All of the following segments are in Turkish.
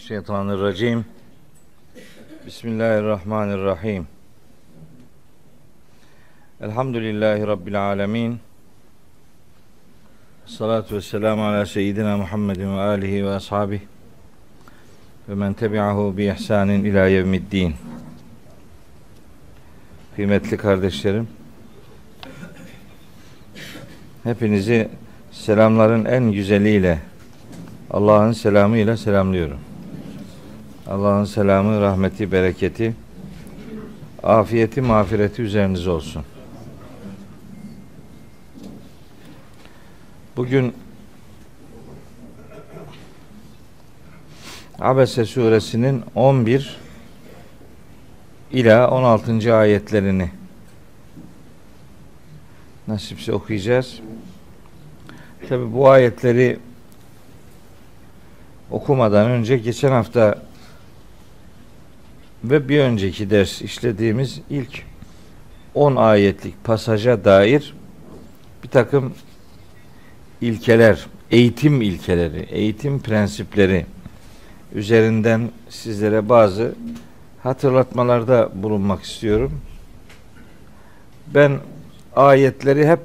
Mineşşeytanirracim. Bismillahirrahmanirrahim. Elhamdülillahi rabbil alamin. Salatu vesselamu ala seyyidina Muhammedin ve alihi ve ashabihi ve men tebi'ahu bi ihsanin ila yevmiddin. Kıymetli kardeşlerim, hepinizi selamların en güzeliyle Allah'ın selamıyla selamlıyorum. Allah'ın selamı, rahmeti, bereketi, afiyeti, mağfireti üzerinize olsun. Bugün Abese suresinin 11 ila 16. ayetlerini nasipse okuyacağız. Tabi bu ayetleri okumadan önce geçen hafta ve bir önceki ders işlediğimiz ilk 10 ayetlik pasaja dair bir takım ilkeler, eğitim ilkeleri, eğitim prensipleri üzerinden sizlere bazı hatırlatmalarda bulunmak istiyorum. Ben ayetleri hep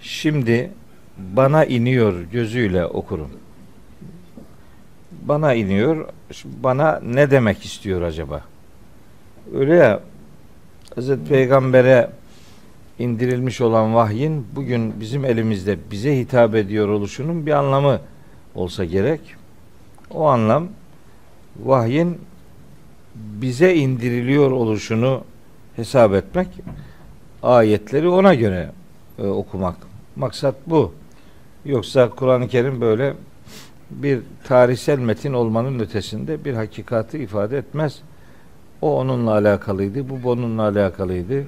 şimdi bana iniyor gözüyle okurum. Bana iniyor, bana ne demek istiyor acaba? Öyle ya, Hazreti Peygamber'e indirilmiş olan vahyin bugün bizim elimizde bize hitap ediyor oluşunun bir anlamı olsa gerek. O anlam vahyin bize indiriliyor oluşunu hesap etmek, ayetleri ona göre e, okumak. Maksat bu. Yoksa Kur'an-ı Kerim böyle bir tarihsel metin olmanın ötesinde bir hakikati ifade etmez. O onunla alakalıydı, bu bununla alakalıydı.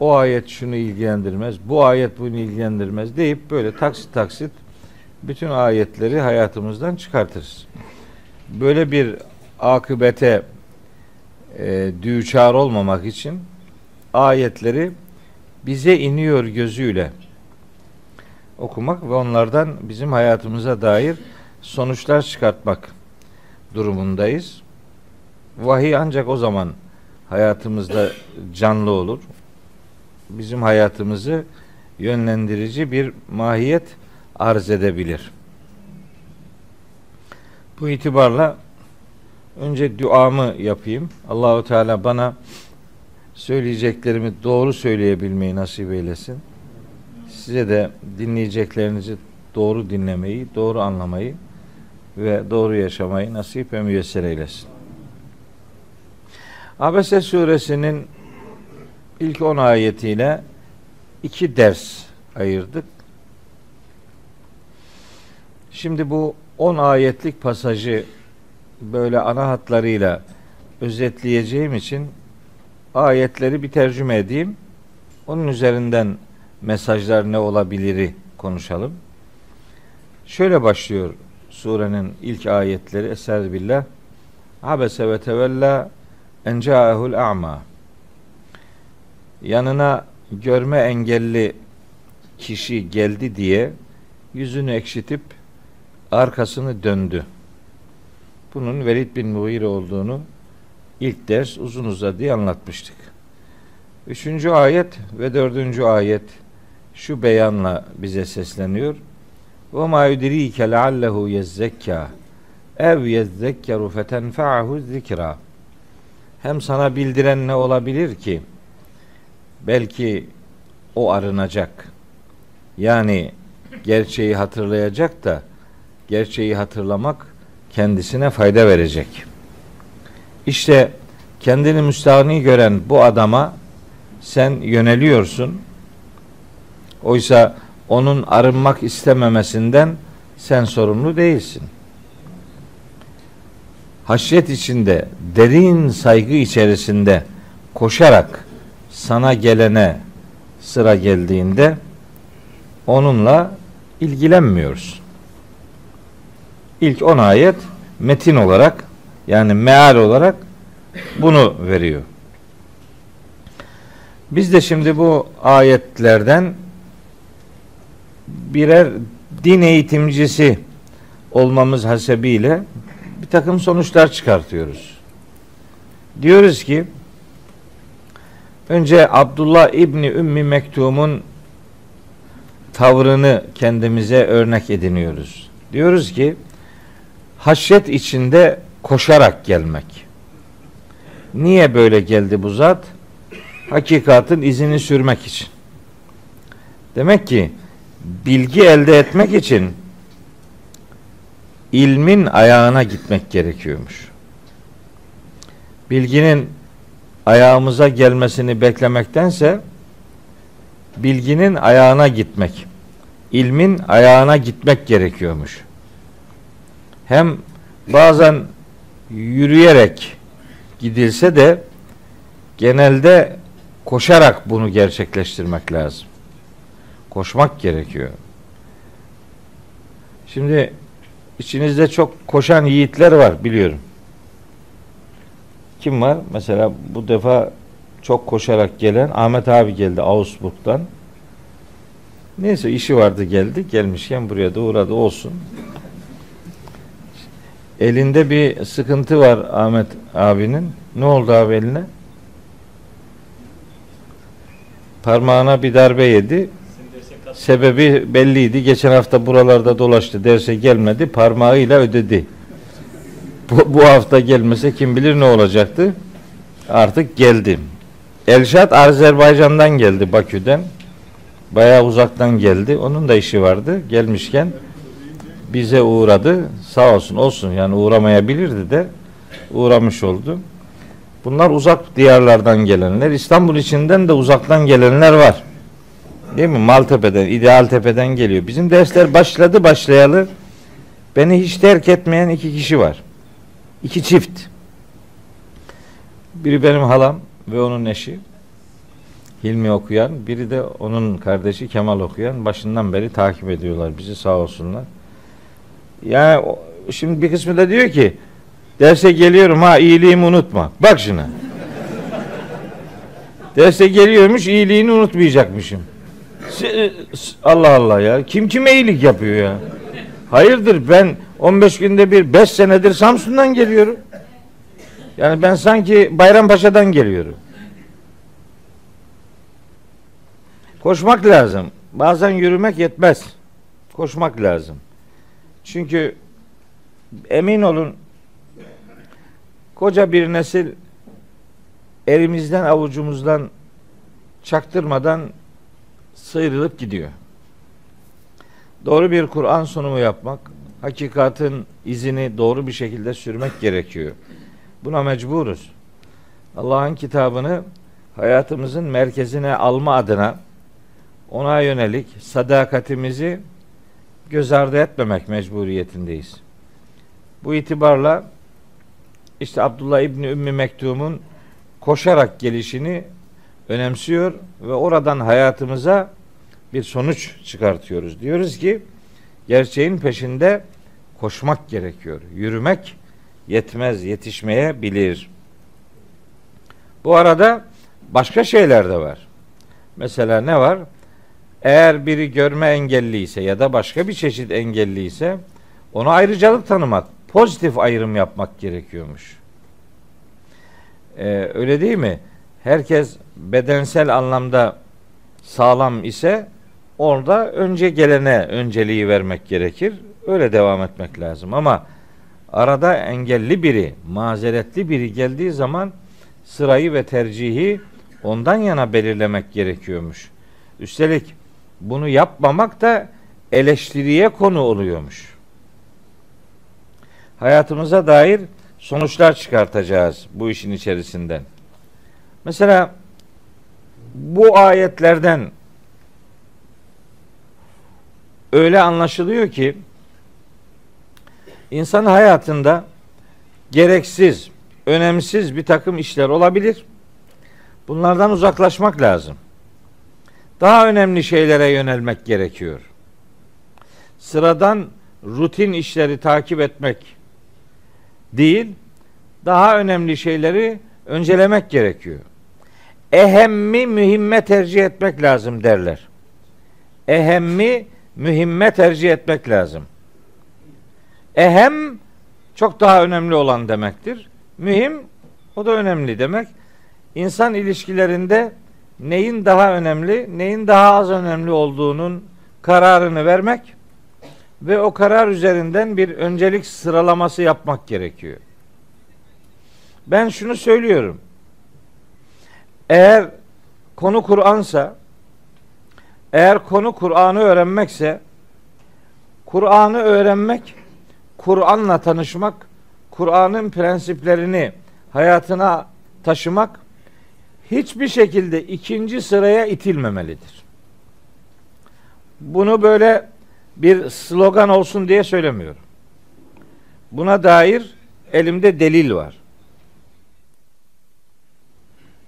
O ayet şunu ilgilendirmez, bu ayet bunu ilgilendirmez deyip böyle taksit taksit bütün ayetleri hayatımızdan çıkartırız. Böyle bir akıbete e, düçar olmamak için ayetleri bize iniyor gözüyle okumak ve onlardan bizim hayatımıza dair sonuçlar çıkartmak durumundayız. Vahiy ancak o zaman hayatımızda canlı olur. Bizim hayatımızı yönlendirici bir mahiyet arz edebilir. Bu itibarla önce duamı yapayım. Allahu Teala bana söyleyeceklerimi doğru söyleyebilmeyi nasip eylesin. Size de dinleyeceklerinizi doğru dinlemeyi, doğru anlamayı ve doğru yaşamayı nasip ve müyesser eylesin. Abese suresinin ilk 10 ayetiyle iki ders ayırdık. Şimdi bu 10 ayetlik pasajı böyle ana hatlarıyla özetleyeceğim için ayetleri bir tercüme edeyim. Onun üzerinden mesajlar ne olabiliri konuşalım. Şöyle başlıyor surenin ilk ayetleri Eser billah. Abese ve tevella en ca'ehul a'ma. Yanına görme engelli kişi geldi diye yüzünü ekşitip arkasını döndü. Bunun Velid bin Mughire olduğunu ilk ders uzun uzadıya anlatmıştık. Üçüncü ayet ve dördüncü ayet şu beyanla bize sesleniyor. Ve ma yudrike leallehu yezzekka ev yezzekkeru fetenfa'ahu zikra. Hem sana bildiren ne olabilir ki? Belki o arınacak. Yani gerçeği hatırlayacak da gerçeği hatırlamak kendisine fayda verecek. İşte kendini müstahni gören bu adama sen yöneliyorsun. Oysa onun arınmak istememesinden sen sorumlu değilsin. Haşyet içinde, derin saygı içerisinde koşarak sana gelene sıra geldiğinde onunla ilgilenmiyorsun. İlk on ayet metin olarak yani meal olarak bunu veriyor. Biz de şimdi bu ayetlerden birer din eğitimcisi olmamız hasebiyle bir takım sonuçlar çıkartıyoruz. Diyoruz ki önce Abdullah İbni Ümmi Mektum'un tavrını kendimize örnek ediniyoruz. Diyoruz ki haşyet içinde koşarak gelmek. Niye böyle geldi bu zat? Hakikatin izini sürmek için. Demek ki bilgi elde etmek için ilmin ayağına gitmek gerekiyormuş. Bilginin ayağımıza gelmesini beklemektense bilginin ayağına gitmek, ilmin ayağına gitmek gerekiyormuş. Hem bazen yürüyerek gidilse de genelde koşarak bunu gerçekleştirmek lazım. Koşmak gerekiyor. Şimdi içinizde çok koşan yiğitler var biliyorum. Kim var? Mesela bu defa çok koşarak gelen Ahmet abi geldi Augsburg'dan. Neyse işi vardı geldi. Gelmişken buraya da uğradı olsun. Elinde bir sıkıntı var Ahmet abinin. Ne oldu abi eline? Parmağına bir darbe yedi. Sebebi belliydi. Geçen hafta buralarda dolaştı. Derse gelmedi. Parmağıyla ödedi. Bu, bu hafta gelmese kim bilir ne olacaktı. Artık geldi. Elşat Azerbaycan'dan geldi Bakü'den. Bayağı uzaktan geldi. Onun da işi vardı. Gelmişken bize uğradı. Sağ olsun olsun yani uğramayabilirdi de uğramış oldu. Bunlar uzak diyarlardan gelenler. İstanbul içinden de uzaktan gelenler var. Değil mi? Maltepe'den, İdealtepe'den geliyor. Bizim dersler başladı başlayalı. Beni hiç terk etmeyen iki kişi var. İki çift. Biri benim halam ve onun eşi. Hilmi okuyan, biri de onun kardeşi Kemal okuyan. Başından beri takip ediyorlar bizi sağ olsunlar. Yani şimdi bir kısmı da diyor ki derse geliyorum ha iyiliğimi unutma. Bak şuna. derse geliyormuş iyiliğini unutmayacakmışım. Allah Allah ya. Kim kime iyilik yapıyor ya? Hayırdır ben 15 günde bir 5 senedir Samsun'dan geliyorum. Yani ben sanki Bayrampaşa'dan geliyorum. Koşmak lazım. Bazen yürümek yetmez. Koşmak lazım. Çünkü emin olun koca bir nesil elimizden avucumuzdan çaktırmadan sıyrılıp gidiyor. Doğru bir Kur'an sunumu yapmak, hakikatin izini doğru bir şekilde sürmek gerekiyor. Buna mecburuz. Allah'ın kitabını hayatımızın merkezine alma adına ona yönelik sadakatimizi göz ardı etmemek mecburiyetindeyiz. Bu itibarla işte Abdullah İbni Ümmü Mektum'un koşarak gelişini önemsiyor ve oradan hayatımıza bir sonuç çıkartıyoruz. Diyoruz ki gerçeğin peşinde koşmak gerekiyor. Yürümek yetmez, yetişmeye bilir. Bu arada başka şeyler de var. Mesela ne var? Eğer biri görme engelli ise ya da başka bir çeşit engelli ise ona ayrıcalık tanımak, pozitif ayrım yapmak gerekiyormuş. Ee, öyle değil mi? Herkes bedensel anlamda sağlam ise orada önce gelene önceliği vermek gerekir. Öyle devam etmek lazım ama arada engelli biri, mazeretli biri geldiği zaman sırayı ve tercihi ondan yana belirlemek gerekiyormuş. Üstelik bunu yapmamak da eleştiriye konu oluyormuş. Hayatımıza dair sonuçlar çıkartacağız bu işin içerisinden. Mesela bu ayetlerden öyle anlaşılıyor ki insan hayatında gereksiz, önemsiz bir takım işler olabilir. Bunlardan uzaklaşmak lazım. Daha önemli şeylere yönelmek gerekiyor. Sıradan rutin işleri takip etmek değil, daha önemli şeyleri öncelemek gerekiyor. Ehemmi mühimme tercih etmek lazım derler. Ehemmi mühimme tercih etmek lazım. Ehem çok daha önemli olan demektir. Mühim o da önemli demek. İnsan ilişkilerinde neyin daha önemli, neyin daha az önemli olduğunun kararını vermek ve o karar üzerinden bir öncelik sıralaması yapmak gerekiyor. Ben şunu söylüyorum. Eğer konu Kur'ansa, eğer konu Kur'an'ı öğrenmekse, Kur'an'ı öğrenmek, Kur'an'la tanışmak, Kur'an'ın prensiplerini hayatına taşımak hiçbir şekilde ikinci sıraya itilmemelidir. Bunu böyle bir slogan olsun diye söylemiyorum. Buna dair elimde delil var.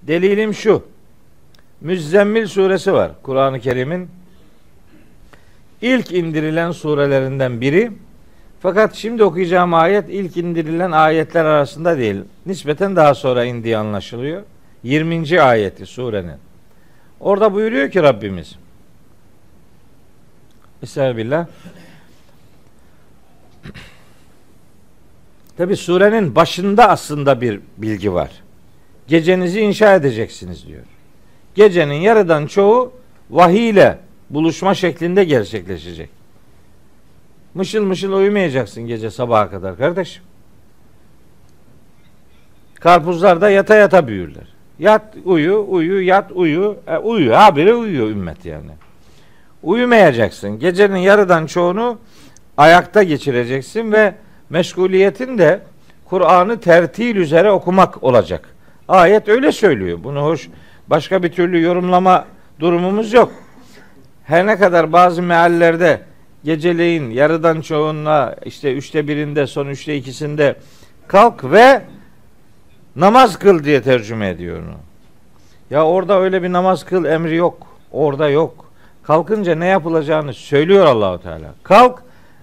Delilim şu. Müzzemmil suresi var Kur'an-ı Kerim'in ilk indirilen surelerinden biri. Fakat şimdi okuyacağım ayet ilk indirilen ayetler arasında değil. Nispeten daha sonra indiği anlaşılıyor. 20. ayeti surenin. Orada buyuruyor ki Rabbimiz. Estağfirullah. Tabi surenin başında aslında bir bilgi var. Gecenizi inşa edeceksiniz diyor. Gecenin yarıdan çoğu vahiy ile buluşma şeklinde gerçekleşecek. Mışıl mışıl uyumayacaksın gece sabaha kadar kardeşim. Karpuzlar da yata yata büyürler. Yat uyu, uyu, yat uyu. E, uyu, habire uyuyor ümmet yani. Uyumayacaksın. Gecenin yarıdan çoğunu ayakta geçireceksin ve meşguliyetin de Kur'an'ı tertil üzere okumak olacak. Ayet öyle söylüyor. Bunu hoş başka bir türlü yorumlama durumumuz yok. Her ne kadar bazı meallerde geceleyin yarıdan çoğunla işte üçte birinde son üçte ikisinde kalk ve namaz kıl diye tercüme ediyor onu. Ya orada öyle bir namaz kıl emri yok. Orada yok. Kalkınca ne yapılacağını söylüyor Allahu Teala. Kalk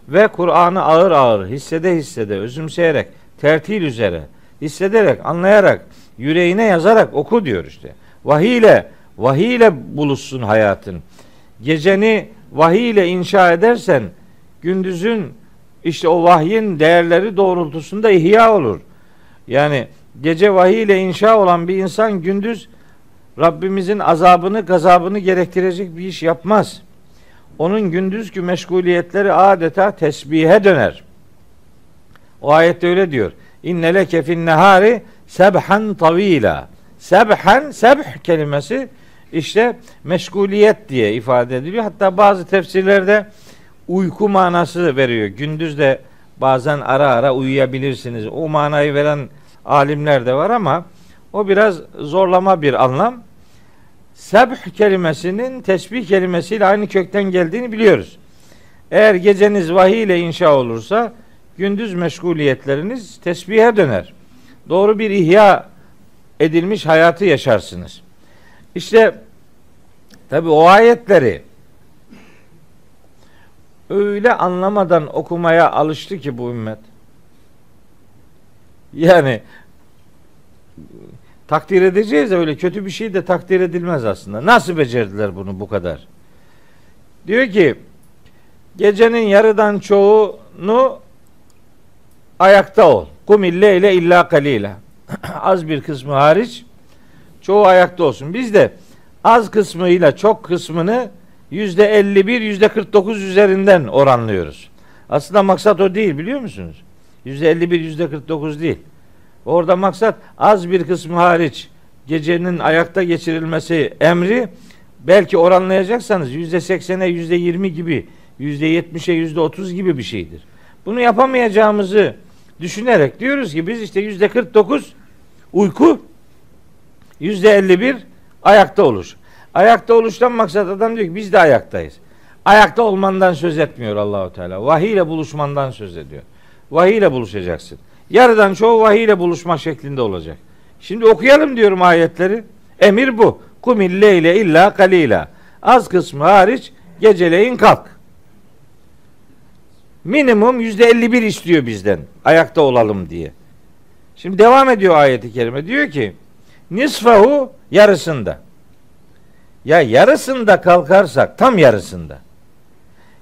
ve Kur'an'ı ağır ağır hissede hissede özümseyerek tertil üzere hissederek anlayarak yüreğine yazarak oku diyor işte. Vahiy ile vahiy ile buluşsun hayatın. Geceni vahiy ile inşa edersen gündüzün işte o vahyin değerleri doğrultusunda ihya olur. Yani gece vahiy ile inşa olan bir insan gündüz Rabbimizin azabını, gazabını gerektirecek bir iş yapmaz. Onun gündüzkü meşguliyetleri adeta tesbihe döner. O ayette öyle diyor. İnne leke fin nehari sebhan tavila. Sebhan, sebh kelimesi işte meşguliyet diye ifade ediliyor. Hatta bazı tefsirlerde uyku manası veriyor. Gündüz de bazen ara ara uyuyabilirsiniz. O manayı veren alimler de var ama o biraz zorlama bir anlam. Sebh kelimesinin tesbih kelimesiyle aynı kökten geldiğini biliyoruz. Eğer geceniz vahiy ile inşa olursa gündüz meşguliyetleriniz tesbihe döner. Doğru bir ihya edilmiş hayatı yaşarsınız. İşte tabi o ayetleri öyle anlamadan okumaya alıştı ki bu ümmet. Yani takdir edeceğiz öyle kötü bir şey de takdir edilmez aslında. Nasıl becerdiler bunu bu kadar? Diyor ki gecenin yarıdan çoğunu ayakta ol. Kumille ile illa kalila. Az bir kısmı hariç çoğu ayakta olsun. Biz de az kısmıyla çok kısmını yüzde 51, yüzde 49 üzerinden oranlıyoruz. Aslında maksat o değil biliyor musunuz? Yüzde 51, yüzde 49 değil. Orada maksat az bir kısmı hariç gecenin ayakta geçirilmesi emri belki oranlayacaksanız yüzde 80'e yüzde 20 gibi yüzde 70'e yüzde 30 gibi bir şeydir. Bunu yapamayacağımızı düşünerek diyoruz ki biz işte yüzde 49 uyku yüzde 51 ayakta oluş. Ayakta oluştan maksat adam diyor ki biz de ayaktayız. Ayakta olmandan söz etmiyor Allahu Teala. Vahiy ile buluşmandan söz ediyor. Vahiy ile buluşacaksın. Yarıdan çoğu vahiy ile buluşma şeklinde olacak. Şimdi okuyalım diyorum ayetleri. Emir bu. Kumil leyle illa kalila. Az kısmı hariç geceleyin kalk. Minimum yüzde 51 istiyor bizden. Ayakta olalım diye. Şimdi devam ediyor ayeti kerime. Diyor ki nisfahu yarısında. Ya yarısında kalkarsak tam yarısında.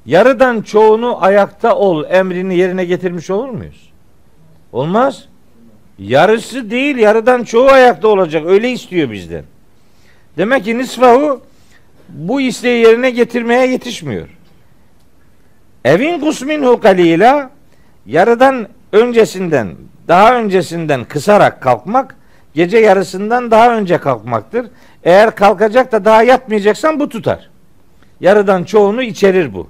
yarıdan çoğunu ayakta ol emrini yerine getirmiş olur muyuz? Olmaz. Yarısı değil, yarıdan çoğu ayakta olacak. Öyle istiyor bizden. Demek ki nisfahu bu isteği yerine getirmeye yetişmiyor. Evin kusminhu kalila yarıdan öncesinden daha öncesinden kısarak kalkmak gece yarısından daha önce kalkmaktır. Eğer kalkacak da daha yatmayacaksan bu tutar. Yarıdan çoğunu içerir bu.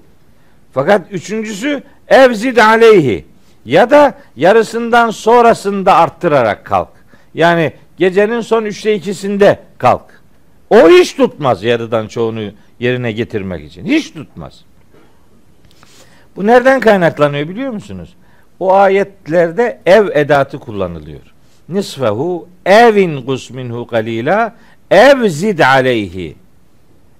Fakat üçüncüsü evzid aleyhi ya da yarısından sonrasında arttırarak kalk. Yani gecenin son üçte ikisinde kalk. O hiç tutmaz yarıdan çoğunu yerine getirmek için. Hiç tutmaz. Bu nereden kaynaklanıyor biliyor musunuz? O ayetlerde ev edatı kullanılıyor. Nisfehu evin gusminhu kalila ev zid aleyhi.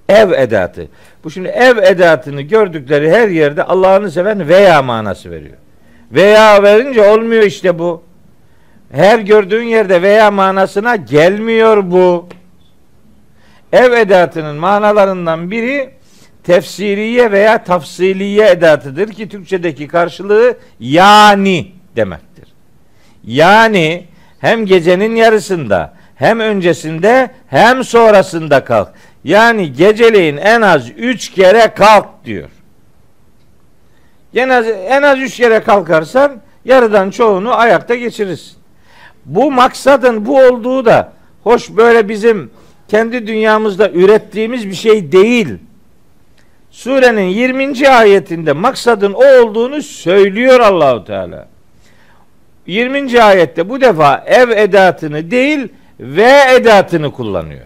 Ev edatı. Bu şimdi ev edatını gördükleri her yerde Allah'ını seven veya manası veriyor. Veya verince olmuyor işte bu. Her gördüğün yerde veya manasına gelmiyor bu. Ev edatının manalarından biri tefsiriye veya tafsiliye edatıdır ki Türkçedeki karşılığı yani demektir. Yani hem gecenin yarısında hem öncesinde hem sonrasında kalk. Yani geceleyin en az üç kere kalk diyor. En az, en az üç kere kalkarsan yarıdan çoğunu ayakta geçirirsin. Bu maksadın bu olduğu da hoş böyle bizim kendi dünyamızda ürettiğimiz bir şey değil. Surenin 20. ayetinde maksadın o olduğunu söylüyor Allahu Teala. 20. ayette bu defa ev edatını değil ve edatını kullanıyor.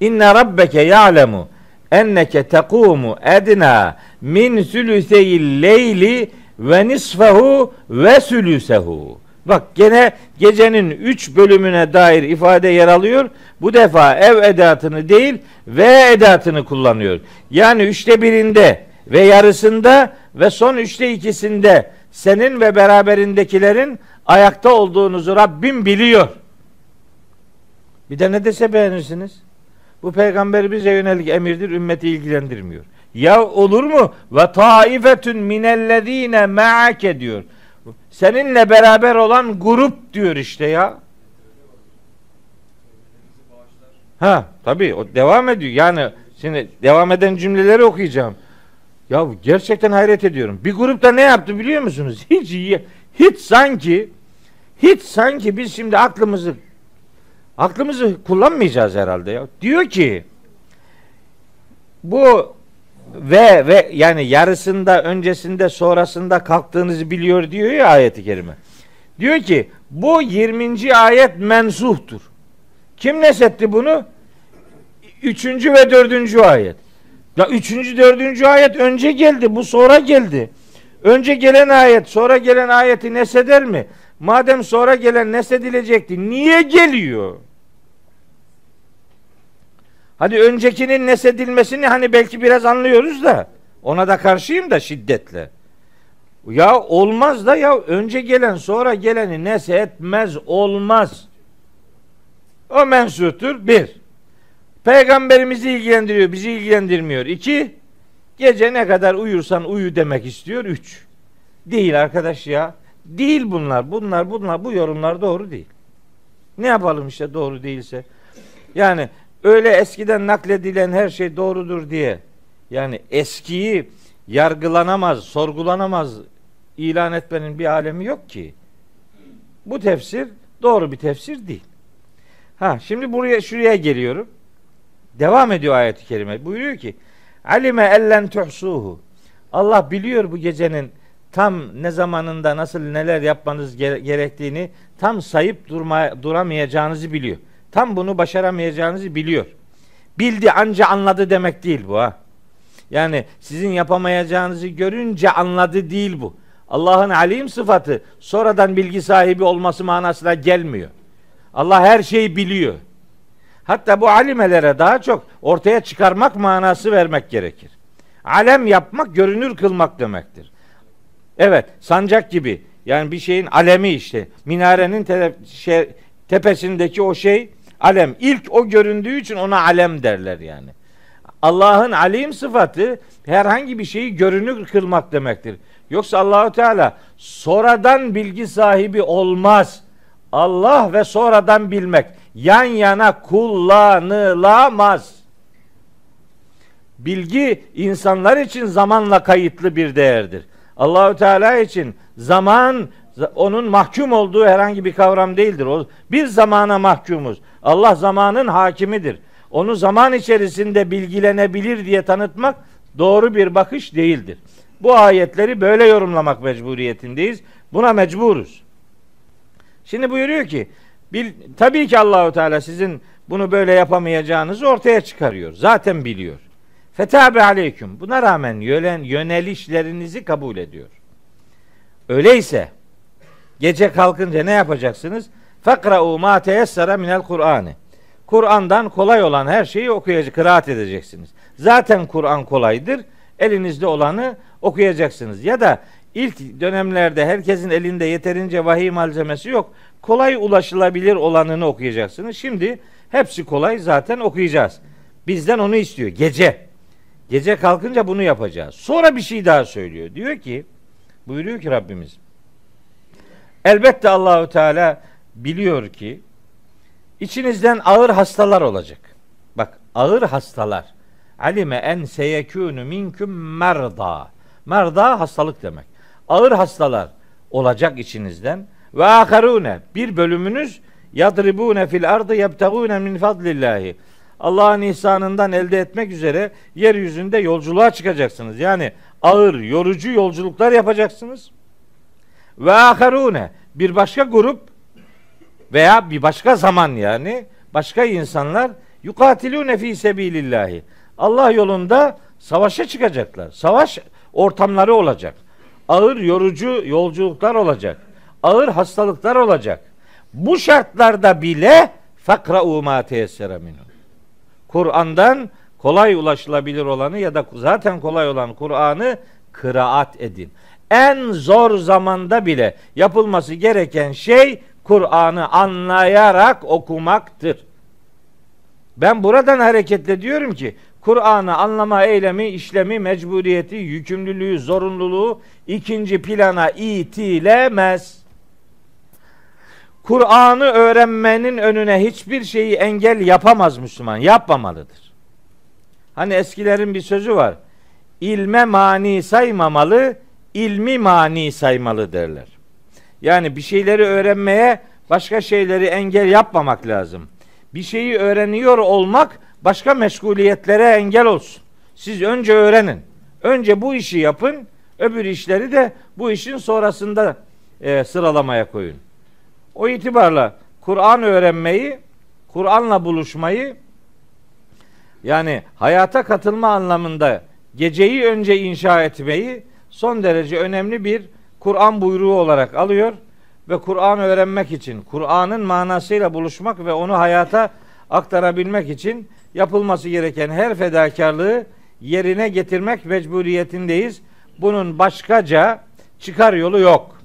İnne rabbeke ya'lemu enneke tekumu edna min sülüseyil leyli ve nisfehu ve sülüsehu. Bak gene gecenin üç bölümüne dair ifade yer alıyor. Bu defa ev edatını değil ve edatını kullanıyor. Yani üçte birinde ve yarısında ve son üçte ikisinde senin ve beraberindekilerin ayakta olduğunuzu Rabbim biliyor. Bir de ne dese beğenirsiniz? Bu peygamber bize yönelik emirdir, ümmeti ilgilendirmiyor. Ya olur mu? Ve taifetun minellezine ma'ake diyor. Seninle beraber olan grup diyor işte ya. Ha tabii o devam ediyor. Yani şimdi devam eden cümleleri okuyacağım. Ya gerçekten hayret ediyorum. Bir grupta ne yaptı biliyor musunuz? Hiç hiç sanki hiç sanki biz şimdi aklımızı aklımızı kullanmayacağız herhalde ya. Diyor ki bu ve ve yani yarısında öncesinde sonrasında kalktığınızı biliyor diyor ya ayeti kerime. Diyor ki bu 20. ayet mensuhtur. Kim nesetti bunu? Üçüncü ve dördüncü ayet. Ya üçüncü, dördüncü ayet önce geldi. Bu sonra geldi. Önce gelen ayet, sonra gelen ayeti neseder mi? Madem sonra gelen nesedilecekti, niye geliyor? Hadi öncekinin nesedilmesini hani belki biraz anlıyoruz da ona da karşıyım da şiddetle. Ya olmaz da ya önce gelen sonra geleni nesetmez olmaz. O mensuhtur bir. Peygamberimizi ilgilendiriyor, bizi ilgilendirmiyor. İki, gece ne kadar uyursan uyu demek istiyor. Üç, değil arkadaş ya. Değil bunlar, bunlar, bunlar, bu yorumlar doğru değil. Ne yapalım işte doğru değilse. Yani öyle eskiden nakledilen her şey doğrudur diye yani eskiyi yargılanamaz, sorgulanamaz ilan etmenin bir alemi yok ki. Bu tefsir doğru bir tefsir değil. Ha şimdi buraya şuraya geliyorum. Devam ediyor ayet-i kerime. Buyuruyor ki Alime ellen tuhsuhu. Allah biliyor bu gecenin tam ne zamanında nasıl neler yapmanız gerektiğini tam sayıp durma, duramayacağınızı biliyor. Tam bunu başaramayacağınızı biliyor. Bildi anca anladı demek değil bu ha. Yani sizin yapamayacağınızı görünce anladı değil bu. Allah'ın alim sıfatı sonradan bilgi sahibi olması manasına gelmiyor. Allah her şeyi biliyor. Hatta bu alimelere daha çok ortaya çıkarmak manası vermek gerekir. Alem yapmak, görünür kılmak demektir. Evet, sancak gibi. Yani bir şeyin alemi işte. Minarenin te- şey, tepesindeki o şey alem. İlk o göründüğü için ona alem derler yani. Allah'ın alim sıfatı herhangi bir şeyi görünür kılmak demektir. Yoksa Allahu Teala sonradan bilgi sahibi olmaz. Allah ve sonradan bilmek yan yana kullanılamaz. Bilgi insanlar için zamanla kayıtlı bir değerdir. Allahü Teala için zaman onun mahkum olduğu herhangi bir kavram değildir. O bir zamana mahkumuz. Allah zamanın hakimidir. Onu zaman içerisinde bilgilenebilir diye tanıtmak doğru bir bakış değildir. Bu ayetleri böyle yorumlamak mecburiyetindeyiz. Buna mecburuz. Şimdi buyuruyor ki bil, tabii ki Allahu Teala sizin bunu böyle yapamayacağınızı ortaya çıkarıyor. Zaten biliyor. Fetabe aleyküm. Buna rağmen yönen, yönelişlerinizi kabul ediyor. Öyleyse gece kalkınca ne yapacaksınız? Fakra'u ma teyessara minel Kur'an'ı. Kur'an'dan kolay olan her şeyi okuyacak, kıraat edeceksiniz. Zaten Kur'an kolaydır. Elinizde olanı okuyacaksınız. Ya da ilk dönemlerde herkesin elinde yeterince vahiy malzemesi yok. Kolay ulaşılabilir olanını okuyacaksınız. Şimdi hepsi kolay zaten okuyacağız. Bizden onu istiyor. Gece. Gece kalkınca bunu yapacağız. Sonra bir şey daha söylüyor. Diyor ki buyuruyor ki Rabbimiz Elbette Allahu Teala biliyor ki içinizden ağır hastalar olacak. Bak ağır hastalar. Alime en seyekûnü minküm merda. Merda hastalık demek. Ağır hastalar olacak içinizden. Ve aharune bir bölümünüz yadribune fil ardı yebtegûne min fadlillahi. Allah'ın ihsanından elde etmek üzere yeryüzünde yolculuğa çıkacaksınız. Yani ağır, yorucu yolculuklar yapacaksınız. Ve aharune bir başka grup veya bir başka zaman yani başka insanlar yukatilune fi sebilillahi. Allah yolunda savaşa çıkacaklar. Savaş ortamları olacak. Ağır yorucu yolculuklar olacak. Ağır hastalıklar olacak. Bu şartlarda bile fakra'u ma teyessere. Kur'an'dan kolay ulaşılabilir olanı ya da zaten kolay olan Kur'an'ı kıraat edin. En zor zamanda bile yapılması gereken şey Kur'an'ı anlayarak okumaktır. Ben buradan hareketle diyorum ki Kur'an'ı anlama eylemi, işlemi, mecburiyeti, yükümlülüğü, zorunluluğu ikinci plana itilemez. Kur'an'ı öğrenmenin önüne hiçbir şeyi engel yapamaz Müslüman. Yapmamalıdır. Hani eskilerin bir sözü var. İlme mani saymamalı, ilmi mani saymalı derler. Yani bir şeyleri öğrenmeye başka şeyleri engel yapmamak lazım. Bir şeyi öğreniyor olmak başka meşguliyetlere engel olsun. Siz önce öğrenin. Önce bu işi yapın. Öbür işleri de bu işin sonrasında e, sıralamaya koyun. O itibarla Kur'an öğrenmeyi, Kur'an'la buluşmayı yani hayata katılma anlamında geceyi önce inşa etmeyi son derece önemli bir Kur'an buyruğu olarak alıyor ve Kur'an öğrenmek için, Kur'an'ın manasıyla buluşmak ve onu hayata aktarabilmek için yapılması gereken her fedakarlığı yerine getirmek mecburiyetindeyiz. Bunun başkaca çıkar yolu yok.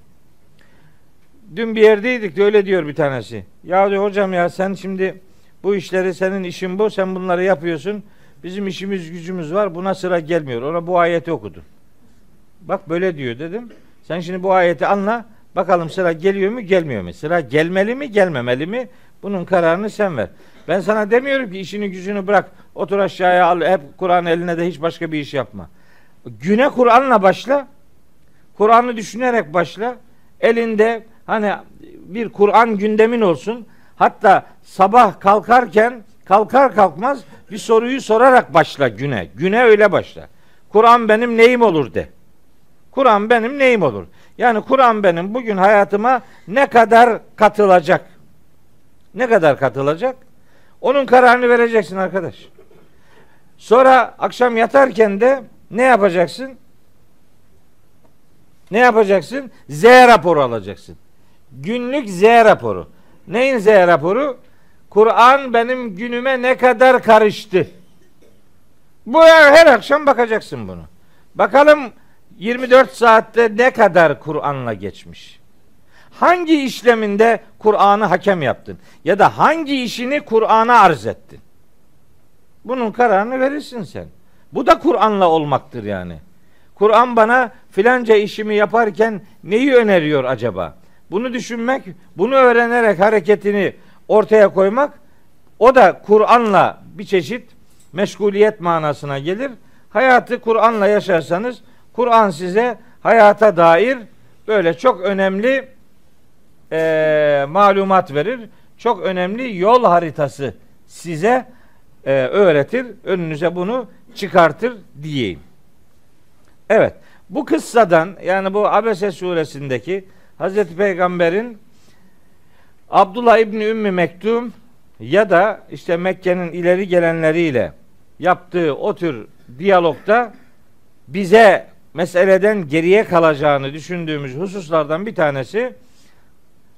Dün bir yerdeydik de öyle diyor bir tanesi. Ya diyor hocam ya sen şimdi bu işleri senin işin bu sen bunları yapıyorsun. Bizim işimiz gücümüz var buna sıra gelmiyor. Ona bu ayeti okudun. Bak böyle diyor dedim. Sen şimdi bu ayeti anla. Bakalım sıra geliyor mu gelmiyor mu? Sıra gelmeli mi gelmemeli mi? Bunun kararını sen ver. Ben sana demiyorum ki işini gücünü bırak. Otur aşağıya al. Hep Kur'an eline de hiç başka bir iş yapma. Güne Kur'an'la başla. Kur'an'ı düşünerek başla. Elinde hani bir Kur'an gündemin olsun. Hatta sabah kalkarken kalkar kalkmaz bir soruyu sorarak başla güne. Güne öyle başla. Kur'an benim neyim olur de. Kur'an benim neyim olur? Yani Kur'an benim bugün hayatıma ne kadar katılacak? Ne kadar katılacak? Onun kararını vereceksin arkadaş. Sonra akşam yatarken de ne yapacaksın? Ne yapacaksın? Z raporu alacaksın. Günlük Z raporu. Neyin Z raporu? Kur'an benim günüme ne kadar karıştı. Bu her akşam bakacaksın bunu. Bakalım 24 saatte ne kadar Kur'an'la geçmiş? Hangi işleminde Kur'an'ı hakem yaptın? Ya da hangi işini Kur'an'a arz ettin? Bunun kararını verirsin sen. Bu da Kur'an'la olmaktır yani. Kur'an bana filanca işimi yaparken neyi öneriyor acaba? Bunu düşünmek, bunu öğrenerek hareketini ortaya koymak o da Kur'an'la bir çeşit meşguliyet manasına gelir. Hayatı Kur'an'la yaşarsanız Kur'an size hayata dair böyle çok önemli e, malumat verir. Çok önemli yol haritası size e, öğretir. Önünüze bunu çıkartır diyeyim. Evet. Bu kıssadan yani bu Abese suresindeki Hazreti Peygamber'in Abdullah İbni Ümmü Mektum ya da işte Mekke'nin ileri gelenleriyle yaptığı o tür diyalogda bize meseleden geriye kalacağını düşündüğümüz hususlardan bir tanesi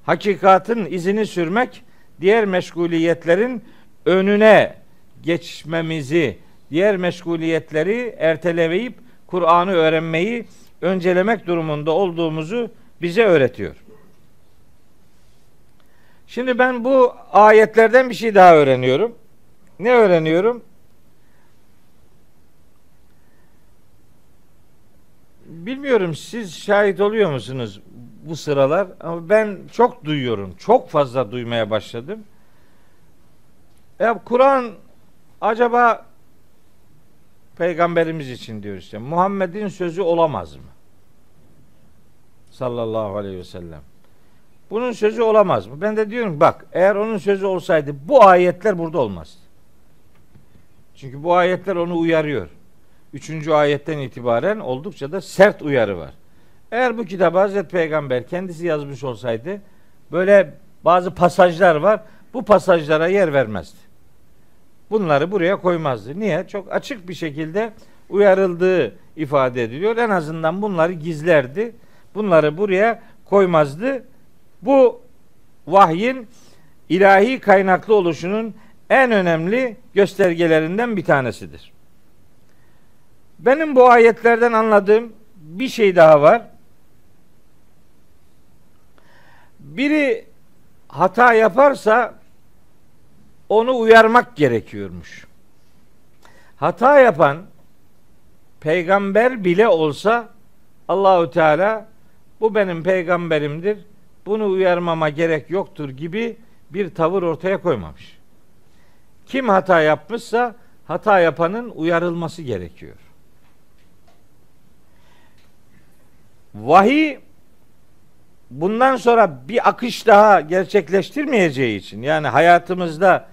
hakikatin izini sürmek, diğer meşguliyetlerin önüne geçmemizi, diğer meşguliyetleri ertelemeyip Kur'an'ı öğrenmeyi öncelemek durumunda olduğumuzu bize öğretiyor. Şimdi ben bu ayetlerden bir şey daha öğreniyorum. Ne öğreniyorum? Bilmiyorum siz şahit oluyor musunuz bu sıralar ama ben çok duyuyorum. Çok fazla duymaya başladım. Ya Kur'an acaba peygamberimiz için diyor işte Muhammed'in sözü olamaz mı? Sallallahu aleyhi ve sellem. Bunun sözü olamaz mı? Ben de diyorum bak eğer onun sözü olsaydı bu ayetler burada olmaz. Çünkü bu ayetler onu uyarıyor. Üçüncü ayetten itibaren oldukça da sert uyarı var. Eğer bu kitabı Hazreti Peygamber kendisi yazmış olsaydı böyle bazı pasajlar var. Bu pasajlara yer vermezdi. Bunları buraya koymazdı. Niye? Çok açık bir şekilde uyarıldığı ifade ediliyor. En azından bunları gizlerdi. Bunları buraya koymazdı. Bu vahyin ilahi kaynaklı oluşunun en önemli göstergelerinden bir tanesidir. Benim bu ayetlerden anladığım bir şey daha var. Biri hata yaparsa onu uyarmak gerekiyormuş. Hata yapan peygamber bile olsa Allahü Teala bu benim peygamberimdir. Bunu uyarmama gerek yoktur gibi bir tavır ortaya koymamış. Kim hata yapmışsa hata yapanın uyarılması gerekiyor. Vahiy bundan sonra bir akış daha gerçekleştirmeyeceği için yani hayatımızda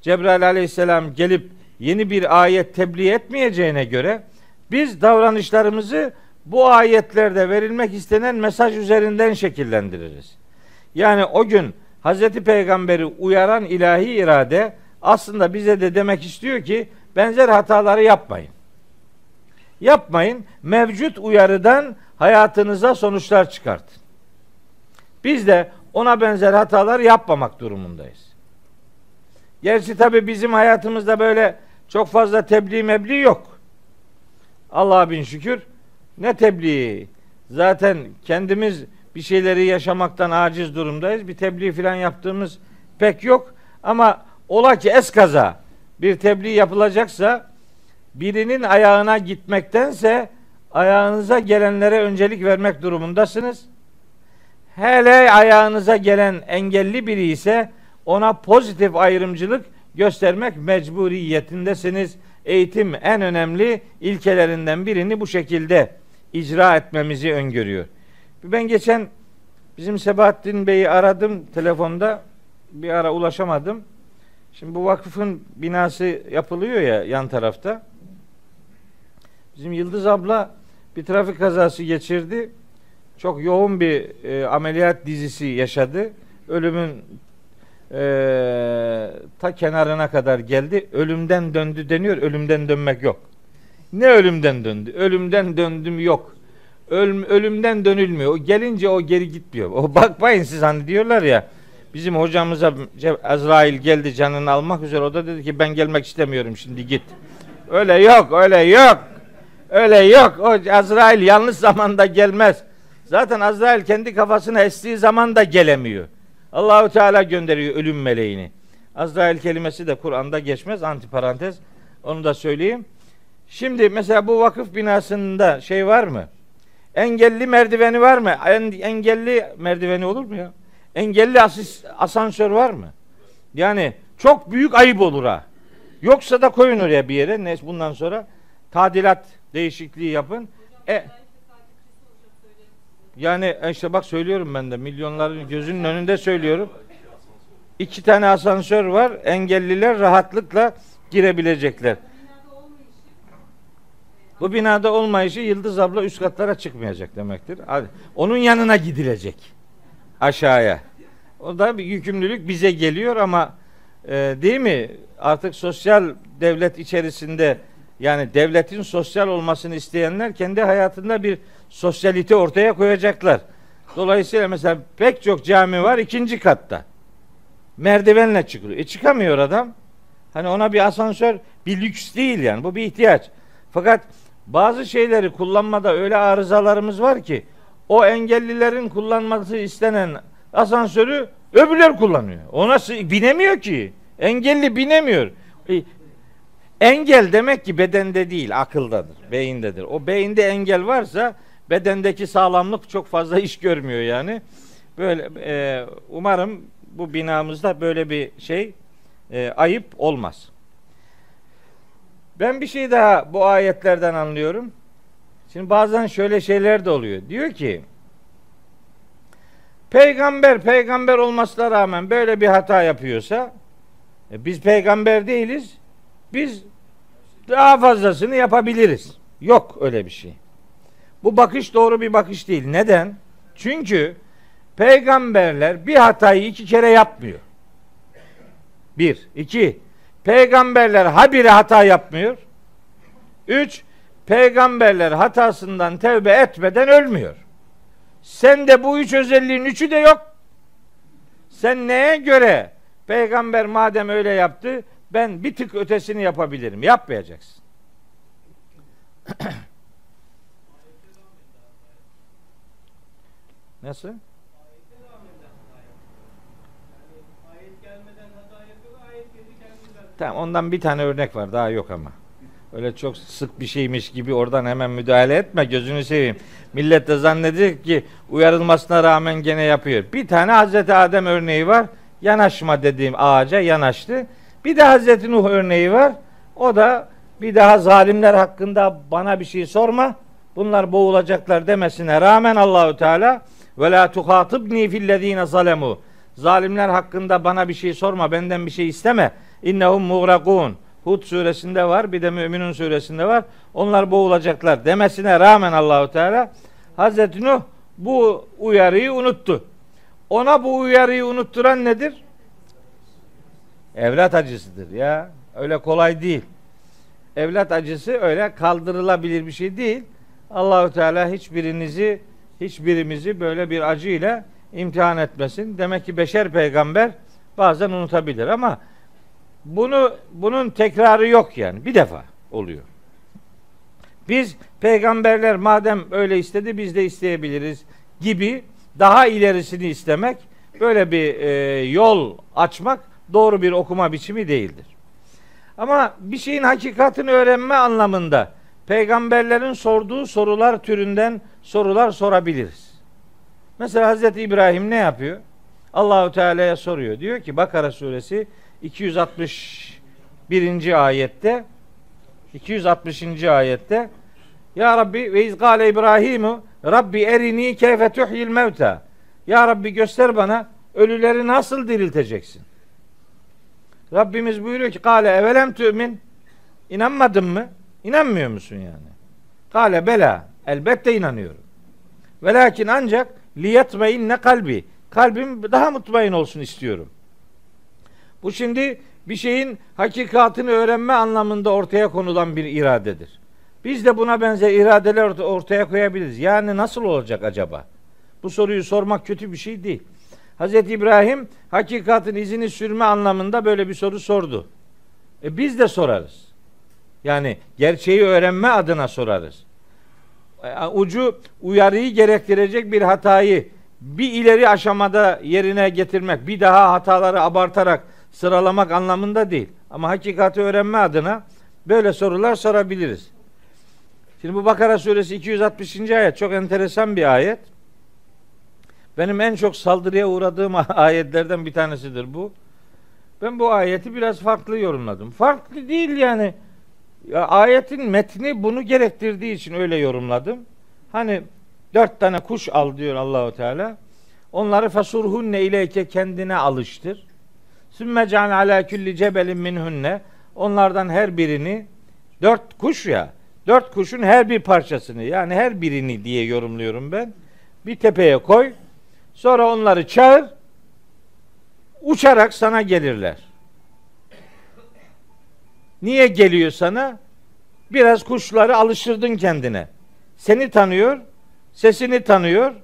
Cebrail aleyhisselam gelip yeni bir ayet tebliğ etmeyeceğine göre biz davranışlarımızı bu ayetlerde verilmek istenen mesaj üzerinden şekillendiririz. Yani o gün Hazreti Peygamber'i uyaran ilahi irade aslında bize de demek istiyor ki benzer hataları yapmayın. Yapmayın. Mevcut uyarıdan hayatınıza sonuçlar çıkartın. Biz de ona benzer hatalar yapmamak durumundayız. Gerçi tabi bizim hayatımızda böyle çok fazla tebliğ mebliğ yok. Allah'a bin şükür ne tebliği. Zaten kendimiz bir şeyleri yaşamaktan aciz durumdayız. Bir tebliğ falan yaptığımız pek yok. Ama ola ki eskaza bir tebliğ yapılacaksa birinin ayağına gitmektense ayağınıza gelenlere öncelik vermek durumundasınız. Hele ayağınıza gelen engelli biri ise ona pozitif ayrımcılık göstermek mecburiyetindesiniz. Eğitim en önemli ilkelerinden birini bu şekilde icra etmemizi öngörüyor. Ben geçen bizim Sebahattin Bey'i aradım telefonda. Bir ara ulaşamadım. Şimdi bu vakıfın binası yapılıyor ya yan tarafta. Bizim Yıldız abla bir trafik kazası geçirdi. Çok yoğun bir e, ameliyat dizisi yaşadı. Ölümün e, ta kenarına kadar geldi. Ölümden döndü deniyor. Ölümden dönmek yok. Ne ölümden döndü? Ölümden döndüm yok. Ölüm, ölümden dönülmüyor. O gelince o geri gitmiyor. O bakmayın siz hani diyorlar ya bizim hocamıza Azrail geldi canını almak üzere. O da dedi ki ben gelmek istemiyorum şimdi git. Öyle yok öyle yok. Öyle yok. O Azrail yanlış zamanda gelmez. Zaten Azrail kendi kafasına estiği zaman da gelemiyor. Allahu Teala gönderiyor ölüm meleğini. Azrail kelimesi de Kur'an'da geçmez antiparantez. Onu da söyleyeyim. Şimdi mesela bu vakıf binasında şey var mı? Engelli merdiveni var mı? En, engelli merdiveni olur mu ya? Engelli asis, asansör var mı? Yani çok büyük ayıp olur ha. Yoksa da koyun oraya bir yere. Ne bundan sonra tadilat değişikliği yapın. E, yani işte bak söylüyorum ben de milyonların gözünün önünde söylüyorum. İki tane asansör var. Engelliler rahatlıkla girebilecekler. Bu binada olmayışı Yıldız abla üst katlara çıkmayacak demektir. Onun yanına gidilecek. Aşağıya. O da bir yükümlülük bize geliyor ama e, değil mi? Artık sosyal devlet içerisinde yani devletin sosyal olmasını isteyenler kendi hayatında bir sosyalite ortaya koyacaklar. Dolayısıyla mesela pek çok cami var ikinci katta. Merdivenle çıkıyor. E çıkamıyor adam. Hani ona bir asansör bir lüks değil yani. Bu bir ihtiyaç. Fakat bazı şeyleri kullanmada öyle arızalarımız var ki o engellilerin kullanması istenen asansörü öbürler kullanıyor. O nasıl binemiyor ki? Engelli binemiyor. E, engel demek ki bedende değil, akıldadır, beyindedir. O beyinde engel varsa bedendeki sağlamlık çok fazla iş görmüyor yani. Böyle e, umarım bu binamızda böyle bir şey e, ayıp olmaz. Ben bir şey daha bu ayetlerden anlıyorum. Şimdi bazen şöyle şeyler de oluyor. Diyor ki peygamber peygamber olmasına rağmen böyle bir hata yapıyorsa e, biz peygamber değiliz. Biz daha fazlasını yapabiliriz. Yok öyle bir şey. Bu bakış doğru bir bakış değil. Neden? Çünkü peygamberler bir hatayı iki kere yapmıyor. Bir. iki. Peygamberler habire hata yapmıyor. Üç. Peygamberler hatasından tevbe etmeden ölmüyor. Sen de bu üç özelliğin üçü de yok. Sen neye göre peygamber madem öyle yaptı ben bir tık ötesini yapabilirim. Yapmayacaksın. Nasıl? Tamam ondan bir tane örnek var daha yok ama. Öyle çok sık bir şeymiş gibi oradan hemen müdahale etme gözünü seveyim. Millet de zannedecek ki uyarılmasına rağmen gene yapıyor. Bir tane Hazreti Adem örneği var. Yanaşma dediğim ağaca yanaştı. Bir de Hazreti Nuh örneği var. O da bir daha zalimler hakkında bana bir şey sorma. Bunlar boğulacaklar demesine rağmen Allahü Teala ve la tuhatibni fillezine zalemu. Zalimler hakkında bana bir şey sorma, benden bir şey isteme. İnnehum muğrakun. Hud suresinde var, bir de Müminun suresinde var. Onlar boğulacaklar demesine rağmen Allahu Teala Hazreti Nuh bu uyarıyı unuttu. Ona bu uyarıyı unutturan nedir? Evlat acısıdır ya. Öyle kolay değil. Evlat acısı öyle kaldırılabilir bir şey değil. Allahu Teala hiçbirinizi hiçbirimizi böyle bir acıyla imtihan etmesin. Demek ki beşer peygamber bazen unutabilir ama bunu bunun tekrarı yok yani. Bir defa oluyor. Biz peygamberler madem öyle istedi biz de isteyebiliriz gibi daha ilerisini istemek böyle bir e, yol açmak doğru bir okuma biçimi değildir. Ama bir şeyin hakikatini öğrenme anlamında peygamberlerin sorduğu sorular türünden sorular sorabiliriz. Mesela Hazreti İbrahim ne yapıyor? Allahu Teala'ya soruyor. Diyor ki Bakara suresi 261. ayette 260. ayette Ya Rabbi ve izgale İbrahimu Rabbi erini keyfe tuhyil mevta Ya Rabbi göster bana ölüleri nasıl dirilteceksin? Rabbimiz buyuruyor ki Kale evelem tümin İnanmadın mı? İnanmıyor musun yani? Kale bela elbette inanıyorum. Velakin ancak liyetmeyin ne kalbi kalbim daha mutmain olsun istiyorum. Bu şimdi bir şeyin hakikatini öğrenme anlamında ortaya konulan bir iradedir. Biz de buna benzer iradeler ortaya koyabiliriz. Yani nasıl olacak acaba? Bu soruyu sormak kötü bir şey değil. Hz. İbrahim hakikatin izini sürme anlamında böyle bir soru sordu. E biz de sorarız. Yani gerçeği öğrenme adına sorarız. E, ucu uyarıyı gerektirecek bir hatayı bir ileri aşamada yerine getirmek, bir daha hataları abartarak sıralamak anlamında değil. Ama hakikati öğrenme adına Böyle sorular sorabiliriz. Şimdi bu Bakara suresi 260. ayet çok enteresan bir ayet. Benim en çok saldırıya uğradığım ayetlerden bir tanesidir bu. Ben bu ayeti biraz farklı yorumladım. Farklı değil yani. Ya, ayetin metni bunu gerektirdiği için öyle yorumladım. Hani dört tane kuş al diyor Allahu Teala. Onları fasurhunne ileyke kendine alıştır. Sümme can ala külli cebelin minhunne. Onlardan her birini dört kuş ya. Dört kuşun her bir parçasını yani her birini diye yorumluyorum ben. Bir tepeye koy. Sonra onları çağır. Uçarak sana gelirler. Niye geliyor sana? Biraz kuşları alıştırdın kendine. Seni tanıyor, sesini tanıyor,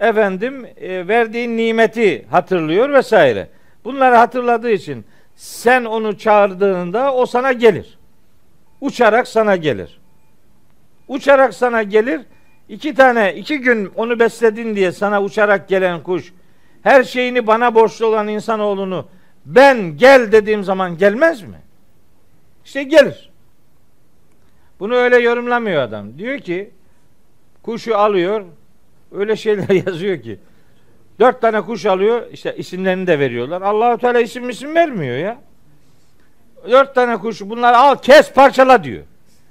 efendim e, verdiğin nimeti hatırlıyor vesaire. Bunları hatırladığı için sen onu çağırdığında o sana gelir. Uçarak sana gelir. Uçarak sana gelir. İki tane, iki gün onu besledin diye sana uçarak gelen kuş her şeyini bana borçlu olan insanoğlunu ben gel dediğim zaman gelmez mi? İşte gelir. Bunu öyle yorumlamıyor adam. Diyor ki kuşu alıyor öyle şeyler yazıyor ki dört tane kuş alıyor işte isimlerini de veriyorlar. Allahu Teala isim isim vermiyor ya. Dört tane kuş bunlar al kes parçala diyor.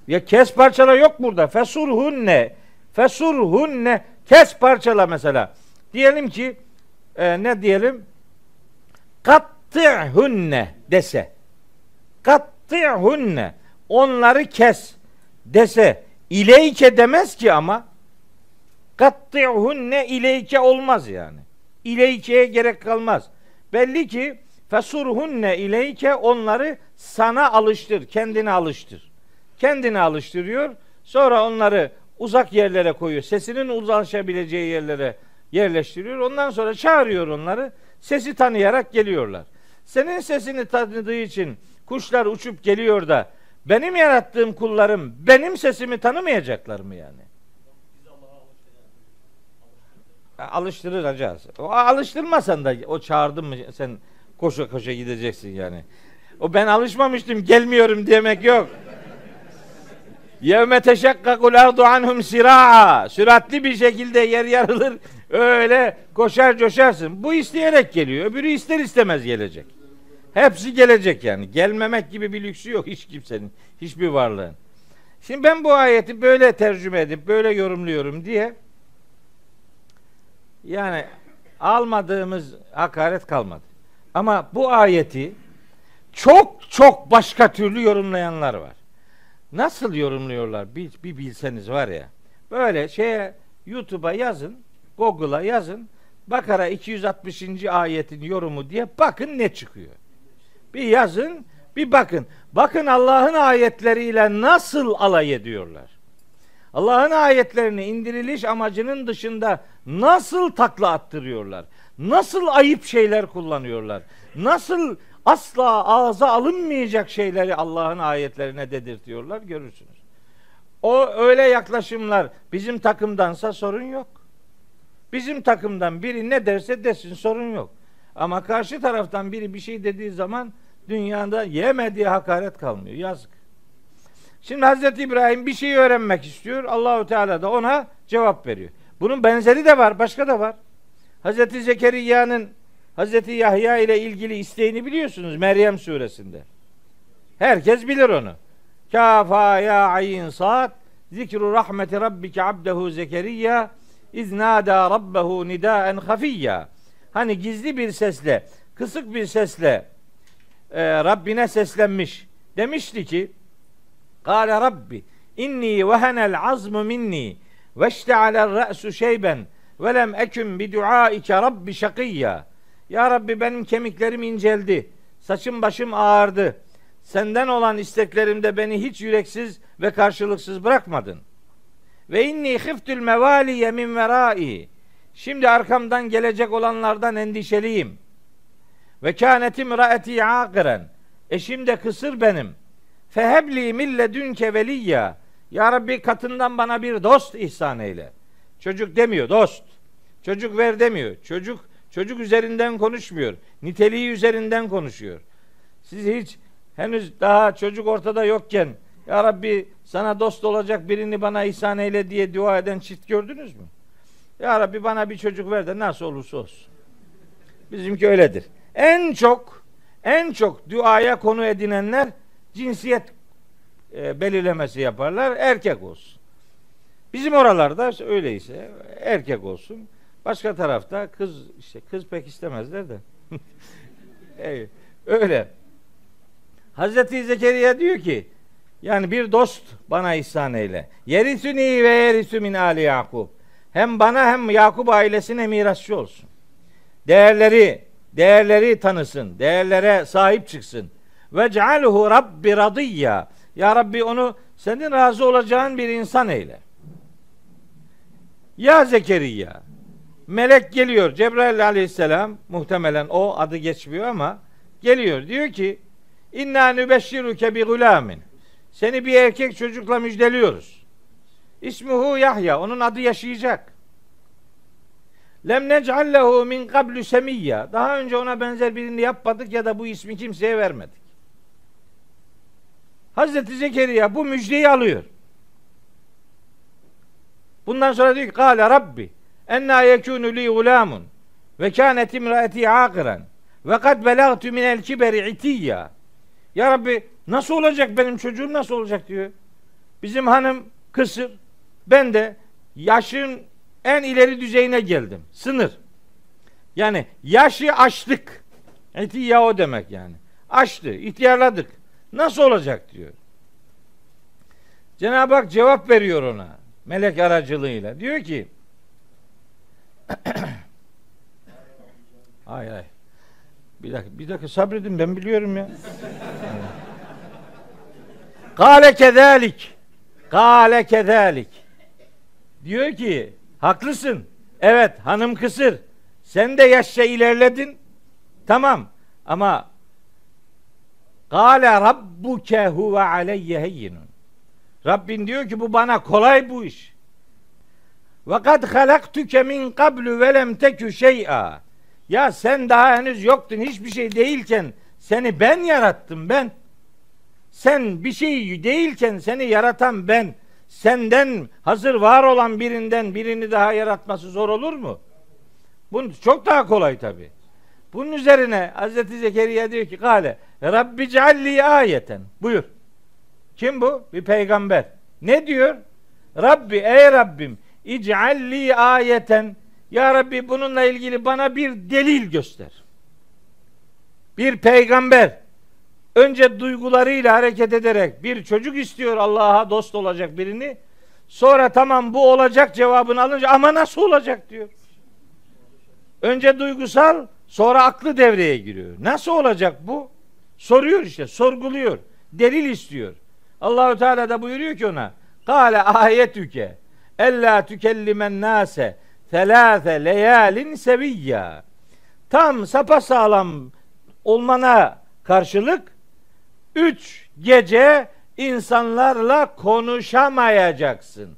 Ya kes parçala yok burada. Fesurhunne. Fesurhunne. Kes parçala mesela. Diyelim ki e, ne diyelim? Katti'hunne dese. Katti'hunne. Onları kes dese. İleyke demez ki ama. Katti'hunne ileyke olmaz yani. İleykeye gerek kalmaz. Belli ki fesurhunne ileyke onları sana alıştır, kendine alıştır. Kendine alıştırıyor. Sonra onları uzak yerlere koyuyor. Sesinin ulaşabileceği yerlere yerleştiriyor. Ondan sonra çağırıyor onları. Sesi tanıyarak geliyorlar. Senin sesini tanıdığı için kuşlar uçup geliyor da benim yarattığım kullarım benim sesimi tanımayacaklar mı yani? Alıştıracağız. O alıştırmasan da o çağırdın mı sen koşa koşa gideceksin yani. O ben alışmamıştım gelmiyorum demek yok. Yevme teşekkakul ardu anhum siraa. Süratli bir şekilde yer yarılır. Öyle koşar coşarsın. Bu isteyerek geliyor. Öbürü ister istemez gelecek. Hepsi gelecek yani. Gelmemek gibi bir lüksü yok hiç kimsenin. Hiçbir varlığın. Şimdi ben bu ayeti böyle tercüme edip böyle yorumluyorum diye yani almadığımız hakaret kalmadı. Ama bu ayeti çok çok başka türlü yorumlayanlar var. Nasıl yorumluyorlar bir, bir bilseniz var ya. Böyle şeye YouTube'a yazın, Google'a yazın. Bakara 260. ayetin yorumu diye bakın ne çıkıyor. Bir yazın, bir bakın. Bakın Allah'ın ayetleriyle nasıl alay ediyorlar. Allah'ın ayetlerini indiriliş amacının dışında nasıl takla attırıyorlar? Nasıl ayıp şeyler kullanıyorlar? Nasıl asla ağza alınmayacak şeyleri Allah'ın ayetlerine dedirtiyorlar görürsünüz. O öyle yaklaşımlar bizim takımdansa sorun yok. Bizim takımdan biri ne derse desin sorun yok. Ama karşı taraftan biri bir şey dediği zaman dünyada yemediği hakaret kalmıyor. Yazık. Şimdi Hazreti İbrahim bir şey öğrenmek istiyor. Allahu Teala da ona cevap veriyor. Bunun benzeri de var, başka da var. Hazreti Zekeriya'nın Hazreti Yahya ile ilgili isteğini biliyorsunuz Meryem suresinde. Herkes bilir onu. Kafa ya ayin sad zikru rahmeti rabbike abdehu Zekeriya iznada rabbehu nidaen hafiyya. Hani gizli bir sesle, kısık bir sesle e, Rabbine seslenmiş. Demişti ki Kale Rabbi inni vehenel azmu minni ve iştealel re'su şeyben ve lem eküm bi duaike rabbi şakiyya. Ya Rabbi benim kemiklerim inceldi. Saçım başım ağardı. Senden olan isteklerimde beni hiç yüreksiz ve karşılıksız bırakmadın. Ve inni khiftül mevaliye min verai. Şimdi arkamdan gelecek olanlardan endişeliyim. Ve kânetim raeti akiren. Eşim de kısır benim. Fehebli mille dünke veliyya. Ya Rabbi katından bana bir dost ihsan eyle. Çocuk demiyor dost. Çocuk ver demiyor. Çocuk çocuk üzerinden konuşmuyor. Niteliği üzerinden konuşuyor. Siz hiç henüz daha çocuk ortada yokken Ya Rabbi sana dost olacak birini bana ihsan eyle diye dua eden çift gördünüz mü? Ya Rabbi bana bir çocuk ver de nasıl olursa olsun. Bizimki öyledir. En çok en çok duaya konu edinenler cinsiyet e, belirlemesi yaparlar. Erkek olsun. Bizim oralarda öyleyse erkek olsun. Başka tarafta kız işte kız pek istemezler de. evet, öyle. Hazreti Zekeriya diyor ki yani bir dost bana ihsan eyle. Yerisüni ve yerisü min ali Yakub. Hem bana hem Yakup ailesine mirasçı olsun. Değerleri, değerleri tanısın. Değerlere sahip çıksın. Ve cealhu rabbi radiyya. Ya Rabbi onu senin razı olacağın bir insan eyle. Ya Zekeriya. Melek geliyor. Cebrail aleyhisselam muhtemelen o adı geçmiyor ama geliyor. Diyor ki İnna nübeşşiruke bi gulamin. Seni bir erkek çocukla müjdeliyoruz. İsmuhu Yahya. Onun adı yaşayacak. Lem nec'allehu min kablu semiyya. Daha önce ona benzer birini yapmadık ya da bu ismi kimseye vermedik. Hazreti Zekeriya bu müjdeyi alıyor. Bundan sonra diyor ki Kale Rabbi enna yekunu li gulamun ve kânet imraeti akiran ve kad belagtu minel kiberi itiyya. Ya Rabbi nasıl olacak benim çocuğum nasıl olacak diyor. Bizim hanım kısır. Ben de yaşın en ileri düzeyine geldim. Sınır. Yani yaşı aştık. Etiyya o demek yani. Aştı, ihtiyarladık. Nasıl olacak diyor. Cenab-ı Hak cevap veriyor ona. Melek aracılığıyla. Diyor ki Ay ay. Bir dakika, bir dakika sabredin ben biliyorum ya. Kale kezalik. Kale kezalik. Diyor ki haklısın. Evet hanım kısır. Sen de yaşça ilerledin. Tamam ama Kale rabbuke huve aleyye heyyinun. Rabbin diyor ki bu bana kolay bu iş. Ve kad halaktuke min qablu ve lem tekü şey'a. Ya sen daha henüz yoktun hiçbir şey değilken seni ben yarattım ben. Sen bir şey değilken seni yaratan ben. Senden hazır var olan birinden birini daha yaratması zor olur mu? Bu çok daha kolay tabi. Bunun üzerine Hazreti Zekeriya diyor ki Kale Rabbi cealli ayeten. Buyur. Kim bu? Bir peygamber. Ne diyor? Rabbi ey Rabbim ic'alli ayeten ya Rabbi bununla ilgili bana bir delil göster. Bir peygamber önce duygularıyla hareket ederek bir çocuk istiyor Allah'a dost olacak birini. Sonra tamam bu olacak cevabını alınca ama nasıl olacak diyor. Önce duygusal sonra aklı devreye giriyor. Nasıl olacak bu? Soruyor işte, sorguluyor. Delil istiyor. Allahu Teala da buyuruyor ki ona: "Kale ayetüke ella tükellimen nase selase leyalin seviyya." Tam sapa sağlam olmana karşılık üç gece insanlarla konuşamayacaksın.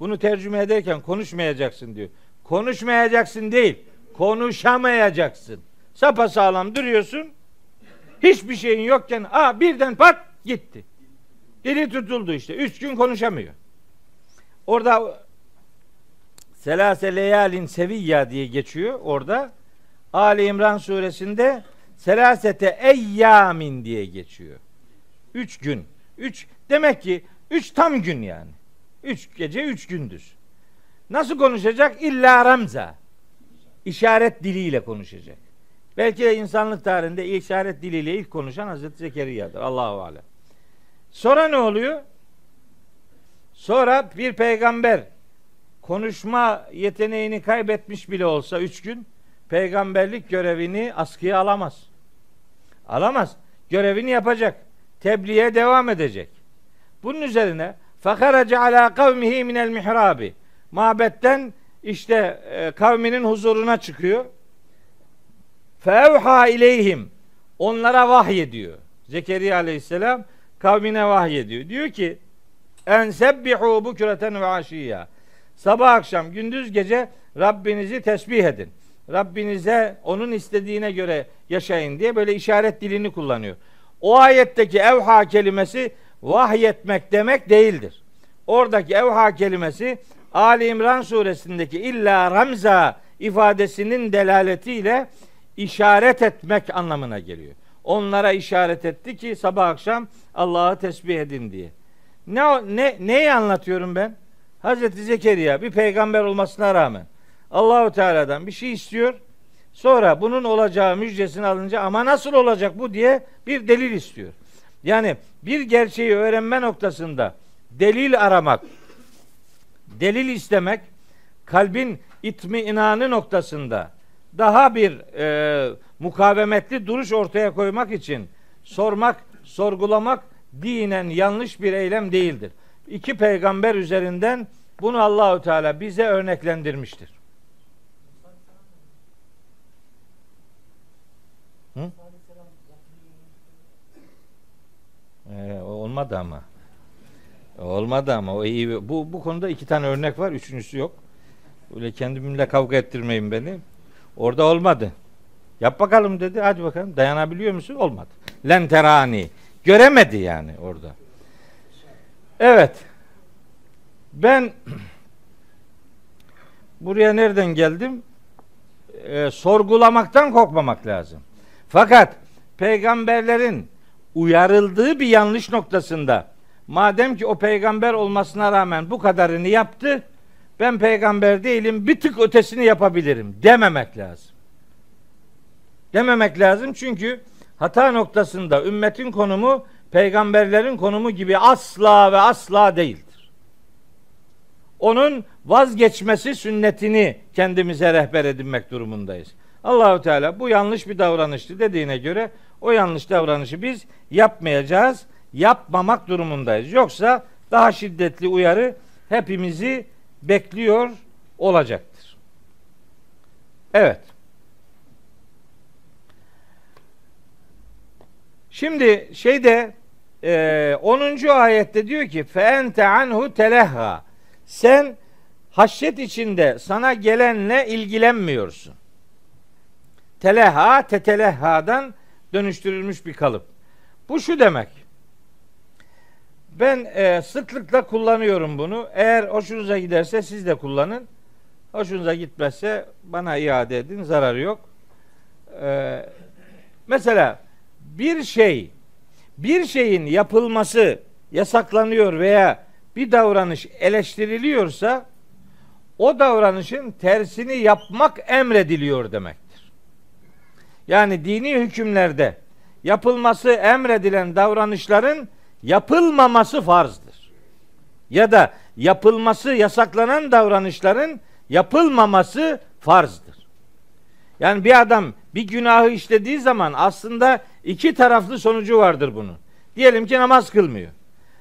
Bunu tercüme ederken konuşmayacaksın diyor. Konuşmayacaksın değil, konuşamayacaksın. Sapa sağlam duruyorsun. Hiçbir şeyin yokken a birden pat gitti. Dili tutuldu işte. Üç gün konuşamıyor. Orada Selase leyalin seviyya diye geçiyor orada. Ali İmran suresinde selasete eyyamin diye geçiyor. Üç gün. Üç, demek ki üç tam gün yani. Üç gece, üç gündüz. Nasıl konuşacak? İlla ramza. İşaret diliyle konuşacak. Belki de insanlık tarihinde işaret diliyle ilk konuşan Hazreti Zekeriya'dır. Allahu alem. Sonra ne oluyor? Sonra bir peygamber konuşma yeteneğini kaybetmiş bile olsa üç gün peygamberlik görevini askıya alamaz. Alamaz. Görevini yapacak. Tebliğe devam edecek. Bunun üzerine fakaraca ala kavmihi minel mihrabi. Mabetten işte e, kavminin huzuruna çıkıyor. Fevha ileyhim. Onlara vahyediyor. Zekeriya aleyhisselam kavmine vahyediyor. Diyor ki en sebbihu bukreten ve aşiyya. Sabah akşam gündüz gece Rabbinizi tesbih edin. Rabbinize onun istediğine göre yaşayın diye böyle işaret dilini kullanıyor. O ayetteki evha kelimesi vahyetmek demek değildir. Oradaki evha kelimesi Ali İmran suresindeki illa ramza ifadesinin delaletiyle işaret etmek anlamına geliyor. Onlara işaret etti ki sabah akşam Allah'ı tesbih edin diye. Ne ne neyi anlatıyorum ben? Hazreti Zekeriya bir peygamber olmasına rağmen Allahu Teala'dan bir şey istiyor. Sonra bunun olacağı müjdesini alınca ama nasıl olacak bu diye bir delil istiyor. Yani bir gerçeği öğrenme noktasında delil aramak, delil istemek kalbin itmi inanı noktasında daha bir e, mukavemetli duruş ortaya koymak için sormak, sorgulamak dinen yanlış bir eylem değildir. İki peygamber üzerinden bunu Allahü Teala bize örneklendirmiştir. Hı? Ee, olmadı ama. Olmadı ama o iyi. Bu bu konuda iki tane örnek var, üçüncüsü yok. Öyle kendimle kavga ettirmeyin beni. Orada olmadı. Yap bakalım dedi. Hadi bakalım. Dayanabiliyor musun? Olmadı. Lenterani. Göremedi yani orada. Evet. Ben buraya nereden geldim? Ee, sorgulamaktan korkmamak lazım. Fakat peygamberlerin uyarıldığı bir yanlış noktasında madem ki o peygamber olmasına rağmen bu kadarını yaptı ben peygamber değilim bir tık ötesini yapabilirim dememek lazım. Dememek lazım çünkü hata noktasında ümmetin konumu peygamberlerin konumu gibi asla ve asla değildir. Onun vazgeçmesi sünnetini kendimize rehber edinmek durumundayız. Allahu Teala bu yanlış bir davranıştı dediğine göre o yanlış davranışı biz yapmayacağız, yapmamak durumundayız. Yoksa daha şiddetli uyarı hepimizi bekliyor olacaktır. Evet. Şimdi şeyde e, 10. ayette diyor ki fe ente anhu telehha sen haşyet içinde sana gelenle ilgilenmiyorsun. Teleha tetelehhadan dönüştürülmüş bir kalıp. Bu şu demek. Ben e, sıklıkla kullanıyorum bunu. Eğer hoşunuza giderse siz de kullanın. Hoşunuza gitmezse bana iade edin. Zararı yok. E, mesela bir şey bir şeyin yapılması yasaklanıyor veya bir davranış eleştiriliyorsa o davranışın tersini yapmak emrediliyor demektir. Yani dini hükümlerde yapılması emredilen davranışların yapılmaması farzdır. Ya da yapılması yasaklanan davranışların yapılmaması farzdır. Yani bir adam bir günahı işlediği zaman aslında iki taraflı sonucu vardır bunun. Diyelim ki namaz kılmıyor.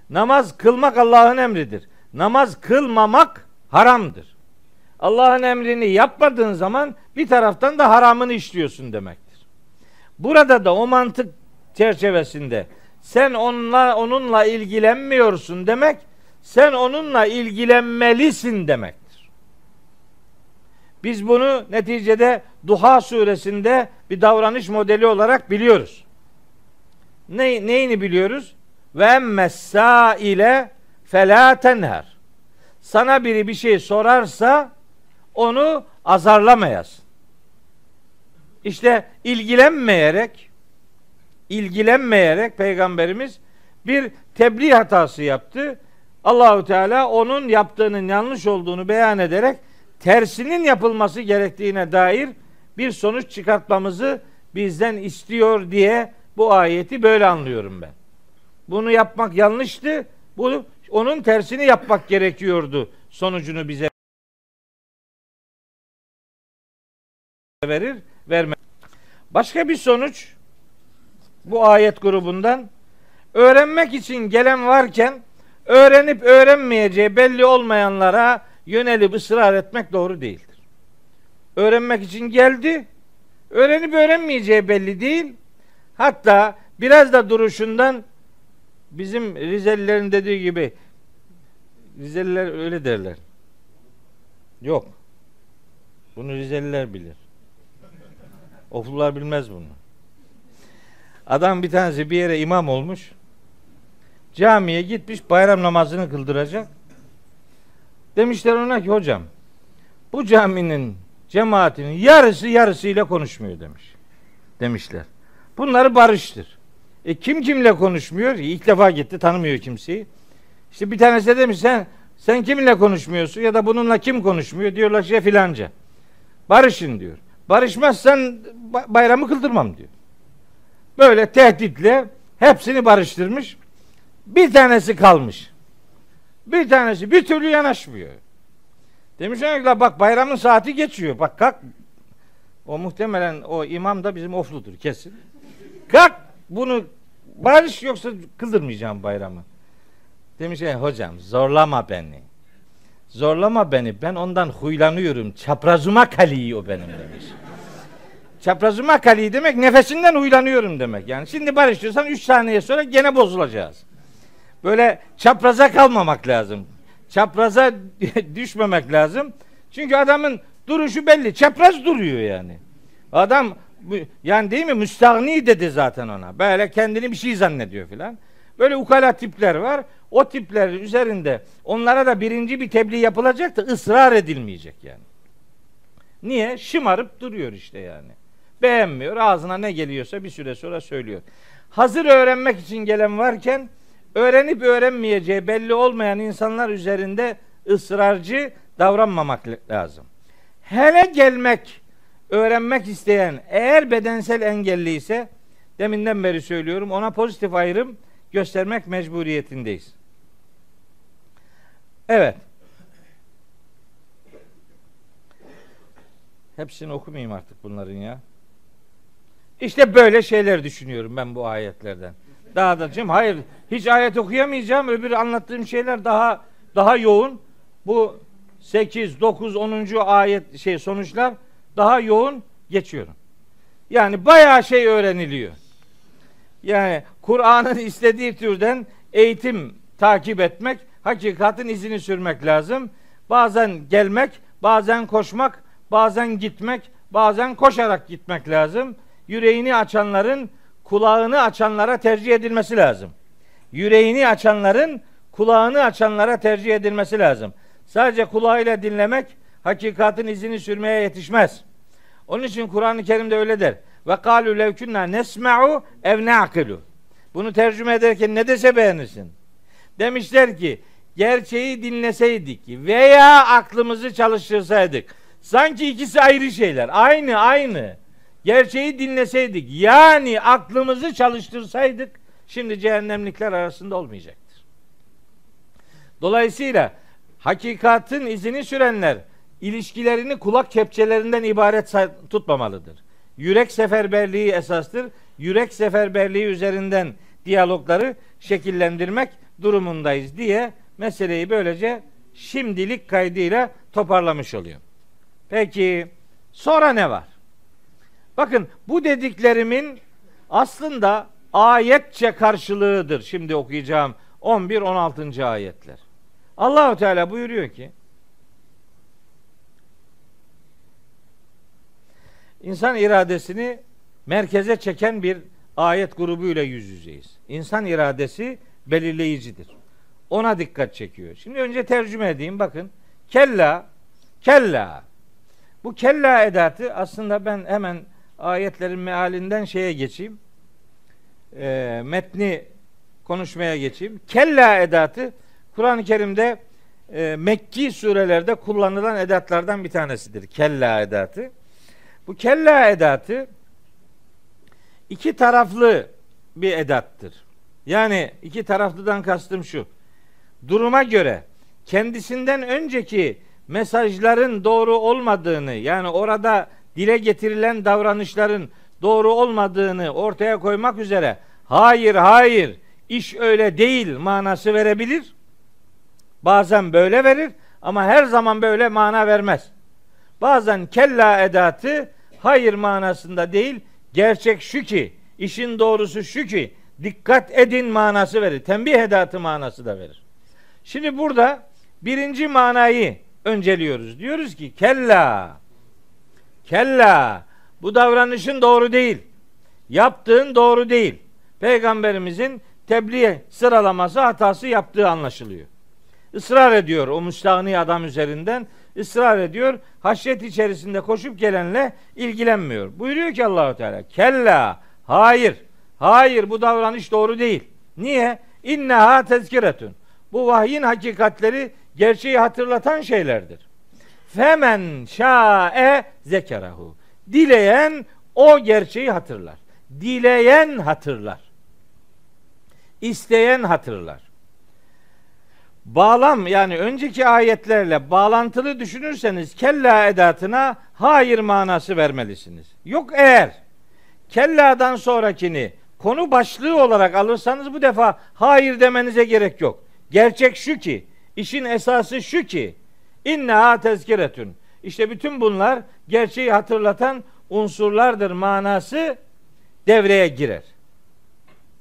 Namaz kılmak Allah'ın emridir. Namaz kılmamak haramdır. Allah'ın emrini yapmadığın zaman bir taraftan da haramını işliyorsun demektir. Burada da o mantık çerçevesinde sen onunla onunla ilgilenmiyorsun demek sen onunla ilgilenmelisin demektir. Biz bunu neticede Duha suresinde bir davranış modeli olarak biliyoruz. Ne, neyini biliyoruz? Ve emmessâ ile felâ tenher. Sana biri bir şey sorarsa onu azarlamayasın. İşte ilgilenmeyerek ilgilenmeyerek peygamberimiz bir tebliğ hatası yaptı. Allahu Teala onun yaptığının yanlış olduğunu beyan ederek tersinin yapılması gerektiğine dair bir sonuç çıkartmamızı bizden istiyor diye bu ayeti böyle anlıyorum ben. Bunu yapmak yanlıştı. Bu onun tersini yapmak gerekiyordu. Sonucunu bize verir, vermez. Başka bir sonuç bu ayet grubundan öğrenmek için gelen varken öğrenip öğrenmeyeceği belli olmayanlara yönelip ısrar etmek doğru değildir. Öğrenmek için geldi, öğrenip öğrenmeyeceği belli değil. Hatta biraz da duruşundan bizim Rizelilerin dediği gibi Rizeliler öyle derler. Yok. Bunu Rizeliler bilir. Oflular bilmez bunu. Adam bir tanesi bir yere imam olmuş. camiye gitmiş bayram namazını kıldıracak. Demişler ona ki hocam bu caminin cemaatinin yarısı yarısıyla konuşmuyor demiş. Demişler. Bunları barıştır. E kim kimle konuşmuyor? İlk defa gitti tanımıyor kimseyi. İşte bir tanesi de demiş sen sen kiminle konuşmuyorsun ya da bununla kim konuşmuyor? Diyorlar şey filanca. Barışın diyor. Barışmazsan bayramı kıldırmam diyor. Böyle tehditle hepsini barıştırmış. Bir tanesi kalmış. Bir tanesi bir türlü yanaşmıyor. Demiş ki bak bayramın saati geçiyor. Bak kalk. O muhtemelen o imam da bizim ofludur kesin. Kalk bunu barış yoksa kıldırmayacağım bayramı. Demiş ki hocam zorlama beni. Zorlama beni. Ben ondan huylanıyorum. Çaprazıma kaliyi o benim demiş. Çaprazıma kaliyi demek nefesinden huylanıyorum demek. Yani şimdi barıştırsan 3 saniye sonra gene bozulacağız. Böyle çapraza kalmamak lazım. Çapraza düşmemek lazım. Çünkü adamın duruşu belli. Çapraz duruyor yani. Adam yani değil mi müstahni dedi zaten ona. Böyle kendini bir şey zannediyor filan. Böyle ukala tipler var. O tipler üzerinde onlara da birinci bir tebliğ yapılacak da ısrar edilmeyecek yani. Niye? Şımarıp duruyor işte yani. Beğenmiyor. Ağzına ne geliyorsa bir süre sonra söylüyor. Hazır öğrenmek için gelen varken öğrenip öğrenmeyeceği belli olmayan insanlar üzerinde ısrarcı davranmamak lazım. Hele gelmek, öğrenmek isteyen eğer bedensel engelli ise deminden beri söylüyorum ona pozitif ayrım göstermek mecburiyetindeyiz. Evet. Hepsini okumayayım artık bunların ya. İşte böyle şeyler düşünüyorum ben bu ayetlerden. Daha da canım hayır hiç ayet okuyamayacağım. Öbür anlattığım şeyler daha daha yoğun. Bu 8, 9, 10. ayet şey sonuçlar daha yoğun geçiyorum. Yani bayağı şey öğreniliyor. Yani Kur'an'ın istediği türden eğitim takip etmek, hakikatin izini sürmek lazım. Bazen gelmek, bazen koşmak, bazen gitmek, bazen koşarak gitmek lazım. Yüreğini açanların kulağını açanlara tercih edilmesi lazım. Yüreğini açanların kulağını açanlara tercih edilmesi lazım. Sadece kulağıyla dinlemek hakikatin izini sürmeye yetişmez. Onun için Kur'an-ı Kerim'de öyle der. Ve kalu lev kunna nesma'u ev na'kilu. Bunu tercüme ederken ne dese beğenirsin. Demişler ki gerçeği dinleseydik veya aklımızı çalıştırsaydık. Sanki ikisi ayrı şeyler. Aynı aynı. Gerçeği dinleseydik yani aklımızı çalıştırsaydık şimdi cehennemlikler arasında olmayacaktır. Dolayısıyla hakikatin izini sürenler ilişkilerini kulak kepçelerinden ibaret tutmamalıdır. Yürek seferberliği esastır. Yürek seferberliği üzerinden diyalogları şekillendirmek durumundayız diye meseleyi böylece şimdilik kaydıyla toparlamış oluyor. Peki sonra ne var? Bakın bu dediklerimin aslında ayetçe karşılığıdır. Şimdi okuyacağım 11 16. ayetler. Allahu Teala buyuruyor ki İnsan iradesini merkeze çeken bir ayet grubuyla yüz yüzeyiz. İnsan iradesi belirleyicidir. Ona dikkat çekiyor. Şimdi önce tercüme edeyim bakın. Kella, kella. Bu kella edatı aslında ben hemen ayetlerin mealinden şeye geçeyim. E, metni konuşmaya geçeyim. Kella edatı Kur'an-ı Kerim'de e, Mekki surelerde kullanılan edatlardan bir tanesidir. Kella edatı. Bu kella edatı iki taraflı bir edattır. Yani iki taraflıdan kastım şu. Duruma göre kendisinden önceki mesajların doğru olmadığını yani orada dile getirilen davranışların doğru olmadığını ortaya koymak üzere hayır hayır iş öyle değil manası verebilir. Bazen böyle verir ama her zaman böyle mana vermez. Bazen kella edatı hayır manasında değil, gerçek şu ki, işin doğrusu şu ki, dikkat edin manası verir. Tembih edatı manası da verir. Şimdi burada birinci manayı önceliyoruz. Diyoruz ki kella, kella, bu davranışın doğru değil. Yaptığın doğru değil. Peygamberimizin tebliğ sıralaması hatası yaptığı anlaşılıyor. Israr ediyor o müstahni adam üzerinden ısrar ediyor. Haşyet içerisinde koşup gelenle ilgilenmiyor. Buyuruyor ki Allahu Teala kella hayır hayır bu davranış doğru değil. Niye? İnneha tezkiretun. Bu vahyin hakikatleri gerçeği hatırlatan şeylerdir. Femen şa'e zekerahu. Dileyen o gerçeği hatırlar. Dileyen hatırlar. İsteyen hatırlar. Bağlam yani önceki ayetlerle bağlantılı düşünürseniz kella edatına hayır manası vermelisiniz. Yok eğer kelladan sonrakini konu başlığı olarak alırsanız bu defa hayır demenize gerek yok. Gerçek şu ki, işin esası şu ki, inneha tezkiretün. İşte bütün bunlar gerçeği hatırlatan unsurlardır manası devreye girer.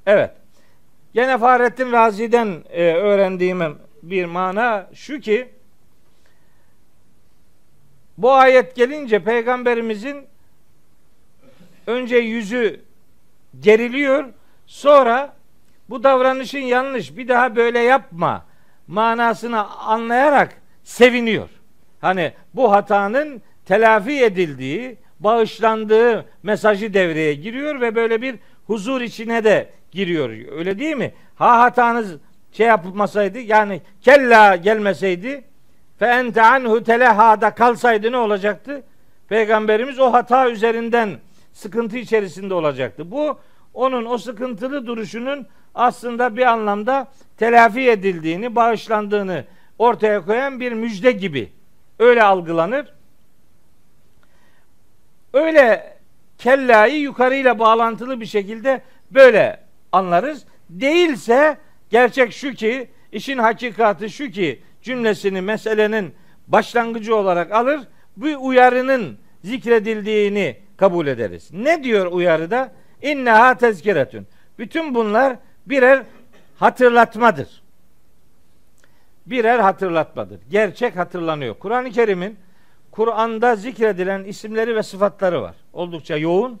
Evet. Gene Fahrettin Razi'den e, öğrendiğim bir mana şu ki bu ayet gelince peygamberimizin önce yüzü geriliyor sonra bu davranışın yanlış bir daha böyle yapma manasını anlayarak seviniyor. Hani bu hatanın telafi edildiği, bağışlandığı mesajı devreye giriyor ve böyle bir huzur içine de giriyor. Öyle değil mi? Ha hatanız şey yapılmasaydı yani kella gelmeseydi fe ente anhu telehada kalsaydı ne olacaktı? Peygamberimiz o hata üzerinden sıkıntı içerisinde olacaktı. Bu onun o sıkıntılı duruşunun aslında bir anlamda telafi edildiğini, bağışlandığını ortaya koyan bir müjde gibi öyle algılanır. Öyle kellayı yukarıyla bağlantılı bir şekilde böyle anlarız. Değilse gerçek şu ki, işin hakikati şu ki cümlesini meselenin başlangıcı olarak alır. Bu uyarının zikredildiğini kabul ederiz. Ne diyor uyarıda? İnneha tezkiretün. Bütün bunlar birer hatırlatmadır. Birer hatırlatmadır. Gerçek hatırlanıyor. Kur'an-ı Kerim'in Kur'an'da zikredilen isimleri ve sıfatları var. Oldukça yoğun.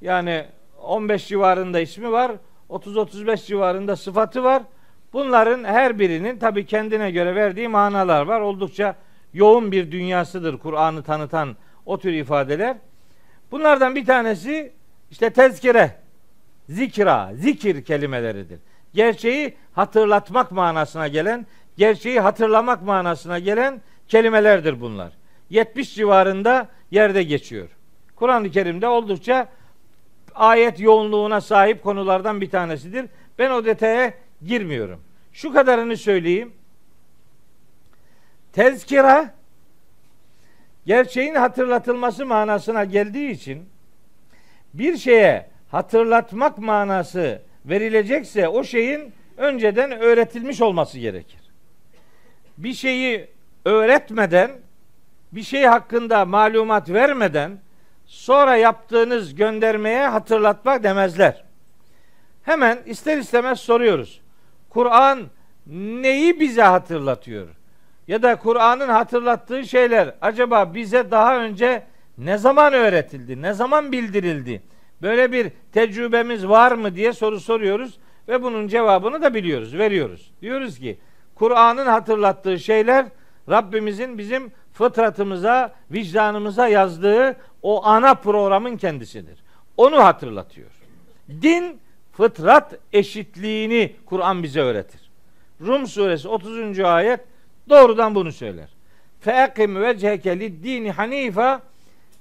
Yani 15 civarında ismi var. 30-35 civarında sıfatı var. Bunların her birinin tabi kendine göre verdiği manalar var. Oldukça yoğun bir dünyasıdır Kur'an'ı tanıtan o tür ifadeler. Bunlardan bir tanesi işte tezkire, zikra, zikir kelimeleridir. Gerçeği hatırlatmak manasına gelen, gerçeği hatırlamak manasına gelen kelimelerdir bunlar. 70 civarında yerde geçiyor. Kur'an-ı Kerim'de oldukça ayet yoğunluğuna sahip konulardan bir tanesidir. Ben o detaya girmiyorum. Şu kadarını söyleyeyim. Tezkira gerçeğin hatırlatılması manasına geldiği için bir şeye hatırlatmak manası verilecekse o şeyin önceden öğretilmiş olması gerekir. Bir şeyi öğretmeden, bir şey hakkında malumat vermeden sonra yaptığınız göndermeye hatırlatmak demezler. Hemen ister istemez soruyoruz. Kur'an neyi bize hatırlatıyor? Ya da Kur'an'ın hatırlattığı şeyler acaba bize daha önce ne zaman öğretildi? Ne zaman bildirildi? Böyle bir tecrübemiz var mı diye soru soruyoruz ve bunun cevabını da biliyoruz, veriyoruz. Diyoruz ki Kur'an'ın hatırlattığı şeyler Rabbimizin bizim fıtratımıza, vicdanımıza yazdığı o ana programın kendisidir. Onu hatırlatıyor. Din fıtrat eşitliğini Kur'an bize öğretir. Rum suresi 30. ayet doğrudan bunu söyler. Feekim vecheke lid-dini hanifa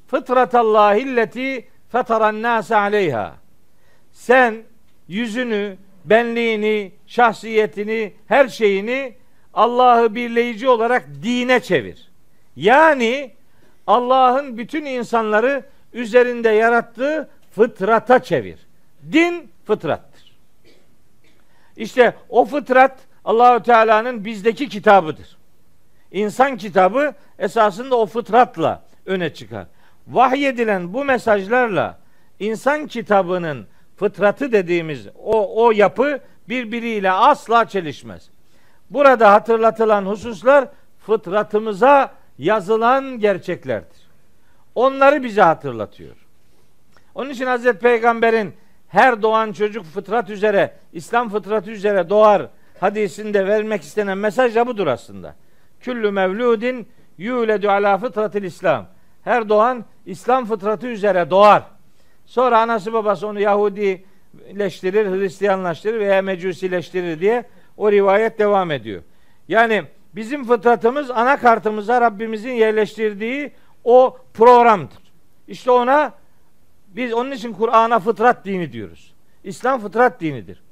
fıtratallahi illeti fetaran nase aleyha. Sen yüzünü, benliğini, şahsiyetini, her şeyini Allah'ı birleyici olarak dine çevir. Yani Allah'ın bütün insanları üzerinde yarattığı fıtrata çevir. Din fıtrattır. İşte o fıtrat Allahü Teala'nın bizdeki kitabıdır. İnsan kitabı esasında o fıtratla öne çıkar. Vahyedilen bu mesajlarla insan kitabının fıtratı dediğimiz o, o yapı birbiriyle asla çelişmez. Burada hatırlatılan hususlar fıtratımıza yazılan gerçeklerdir. Onları bize hatırlatıyor. Onun için Hazreti Peygamber'in her doğan çocuk fıtrat üzere, İslam fıtratı üzere doğar hadisinde vermek istenen mesaj da budur aslında. Küllü mevludin yuledu ala fıtratil İslam. Her doğan İslam fıtratı üzere doğar. Sonra anası babası onu Yahudileştirir, Hristiyanlaştırır veya Mecusileştirir diye o rivayet devam ediyor. Yani bizim fıtratımız anakartımıza Rabbimizin yerleştirdiği o programdır. İşte ona biz onun için Kur'an'a fıtrat dini diyoruz. İslam fıtrat dinidir.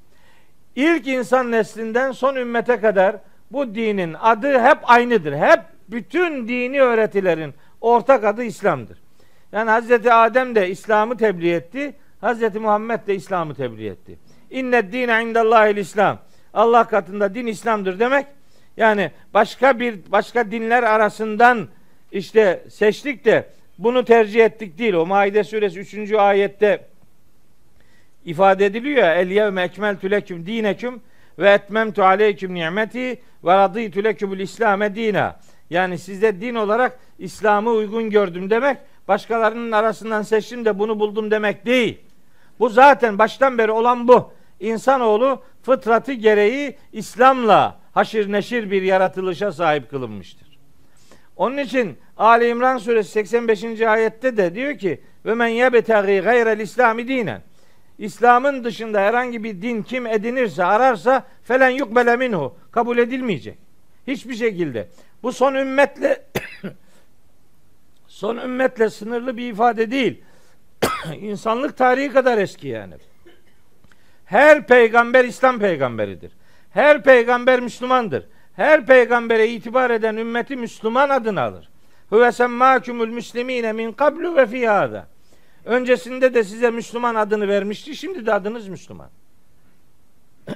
İlk insan neslinden son ümmete kadar bu dinin adı hep aynıdır. Hep bütün dini öğretilerin ortak adı İslam'dır. Yani Hazreti Adem de İslam'ı tebliğ etti. Hazreti Muhammed de İslam'ı tebliğ etti. İnne dine indallahil İslam. Allah katında din İslam'dır demek. Yani başka bir başka dinler arasından işte seçtik de bunu tercih ettik değil. O Maide suresi 3. ayette ifade ediliyor ya el yevme ekmeltü leküm dineküm ve etmemtu aleyküm nimeti ve radıytü lekümül İslame dina. Yani sizde din olarak İslam'ı uygun gördüm demek başkalarının arasından seçtim de bunu buldum demek değil. Bu zaten baştan beri olan bu. İnsanoğlu fıtratı gereği İslam'la haşir neşir bir yaratılışa sahip kılınmıştır. Onun için Ali İmran suresi 85. ayette de diyor ki ve men yebtagi gayrel İslami dinen İslam'ın dışında herhangi bir din kim edinirse ararsa felen yukbele minhu kabul edilmeyecek. Hiçbir şekilde. Bu son ümmetle son ümmetle sınırlı bir ifade değil. İnsanlık tarihi kadar eski yani. Her peygamber İslam peygamberidir. Her peygamber Müslümandır. Her peygambere itibar eden ümmeti Müslüman adını alır. Huve semmâkumul müslimîne min kablu ve hâzâ. Öncesinde de size Müslüman adını vermişti. Şimdi de adınız Müslüman.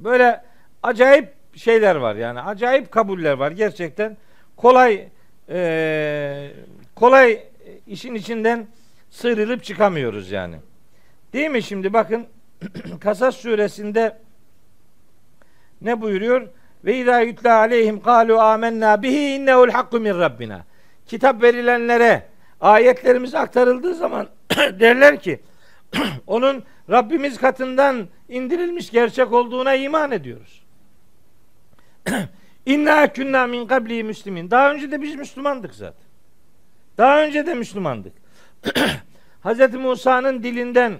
Böyle acayip şeyler var yani. Acayip kabuller var gerçekten. Kolay e, kolay işin içinden sıyrılıp çıkamıyoruz yani. Değil mi şimdi bakın Kasas suresinde ne buyuruyor? Ve izâ yutla aleyhim kâlu âmennâ bihi innehu'l hakku min rabbina. Kitap verilenlere ayetlerimiz aktarıldığı zaman derler ki onun Rabbimiz katından indirilmiş gerçek olduğuna iman ediyoruz. İnna künna min kabli müslimin. Daha önce de biz Müslümandık zaten. Daha önce de Müslümandık. Hz. Musa'nın dilinden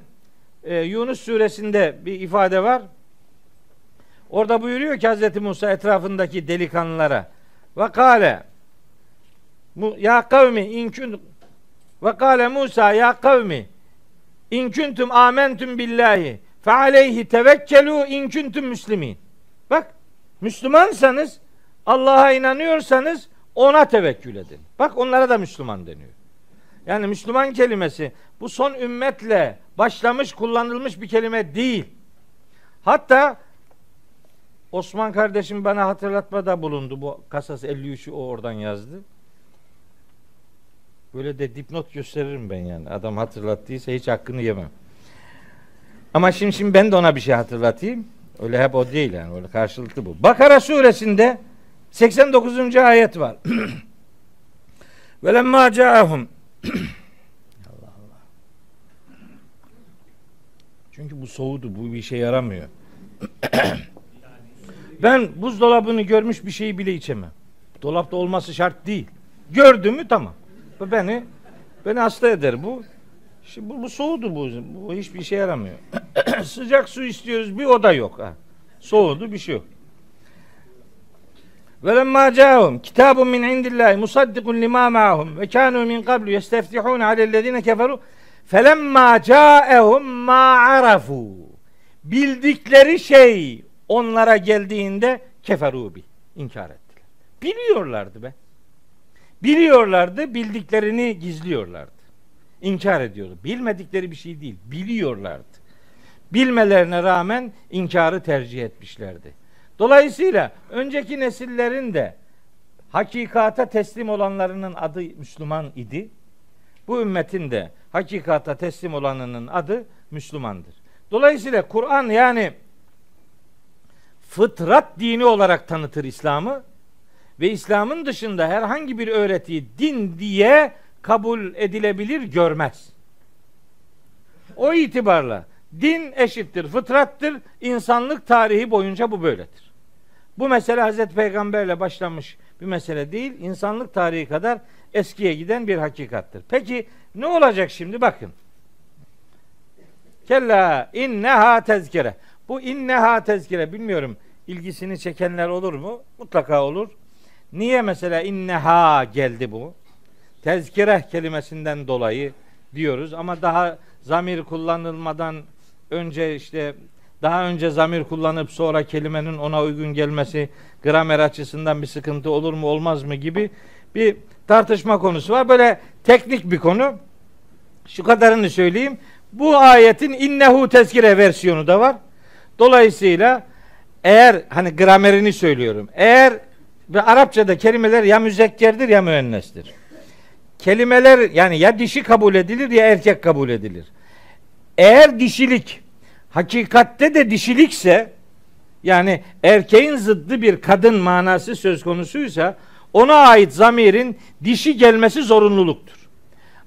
e, Yunus suresinde bir ifade var. Orada buyuruyor ki Hz. Musa etrafındaki delikanlılara ve kale ya kavmi inkün ve kale Musa ya kavmi in kuntum amentum billahi fe aleyhi tevekkelu in kuntum müslimin. Bak Müslümansanız Allah'a inanıyorsanız ona tevekkül edin. Bak onlara da Müslüman deniyor. Yani Müslüman kelimesi bu son ümmetle başlamış kullanılmış bir kelime değil. Hatta Osman kardeşim bana hatırlatmada bulundu. Bu kasas 53'ü o oradan yazdı. Böyle de dipnot gösteririm ben yani. Adam hatırlattıysa hiç hakkını yemem. Ama şimdi şimdi ben de ona bir şey hatırlatayım. Öyle hep o değil yani. Öyle karşılıklı bu. Bakara suresinde 89. ayet var. Ve lemma ca'ahum Allah Allah. Çünkü bu soğudu. Bu bir işe yaramıyor. ben buzdolabını görmüş bir şeyi bile içemem. Dolapta olması şart değil. Gördüm mü tamam. Bu beni beni hasta eder bu. Şimdi bu, bu soğudu bu. Bu hiçbir işe yaramıyor. Sıcak su istiyoruz bir oda yok ha. Soğudu bir şey yok. Ve lemma ca'hum kitabun min indillahi musaddikun lima ma'hum ve kanu min qablu yesteftihun alellezine keferu felemma ca'ehum ma arafu bildikleri şey onlara geldiğinde keferu bi inkar ettiler. Biliyorlardı be. Biliyorlardı, bildiklerini gizliyorlardı. İnkar ediyordu. Bilmedikleri bir şey değil, biliyorlardı. Bilmelerine rağmen inkarı tercih etmişlerdi. Dolayısıyla önceki nesillerin de hakikata teslim olanlarının adı Müslüman idi. Bu ümmetin de hakikata teslim olanının adı Müslümandır. Dolayısıyla Kur'an yani fıtrat dini olarak tanıtır İslam'ı ve İslam'ın dışında herhangi bir öğretiyi din diye kabul edilebilir görmez. O itibarla din eşittir, fıtrattır. İnsanlık tarihi boyunca bu böyledir. Bu mesele Hazreti Peygamberle başlamış bir mesele değil. insanlık tarihi kadar eskiye giden bir hakikattır. Peki ne olacak şimdi? Bakın. Kella inneha tezkire. Bu inneha tezkire bilmiyorum ilgisini çekenler olur mu? Mutlaka olur. Niye mesela inneha geldi bu? Tezkire kelimesinden dolayı diyoruz ama daha zamir kullanılmadan önce işte daha önce zamir kullanıp sonra kelimenin ona uygun gelmesi gramer açısından bir sıkıntı olur mu olmaz mı gibi bir tartışma konusu var. Böyle teknik bir konu. Şu kadarını söyleyeyim. Bu ayetin innehu tezkire versiyonu da var. Dolayısıyla eğer hani gramerini söylüyorum. Eğer ve Arapçada kelimeler ya müzekkerdir ya müennestir. Kelimeler yani ya dişi kabul edilir ya erkek kabul edilir. Eğer dişilik hakikatte de dişilikse yani erkeğin zıddı bir kadın manası söz konusuysa ona ait zamirin dişi gelmesi zorunluluktur.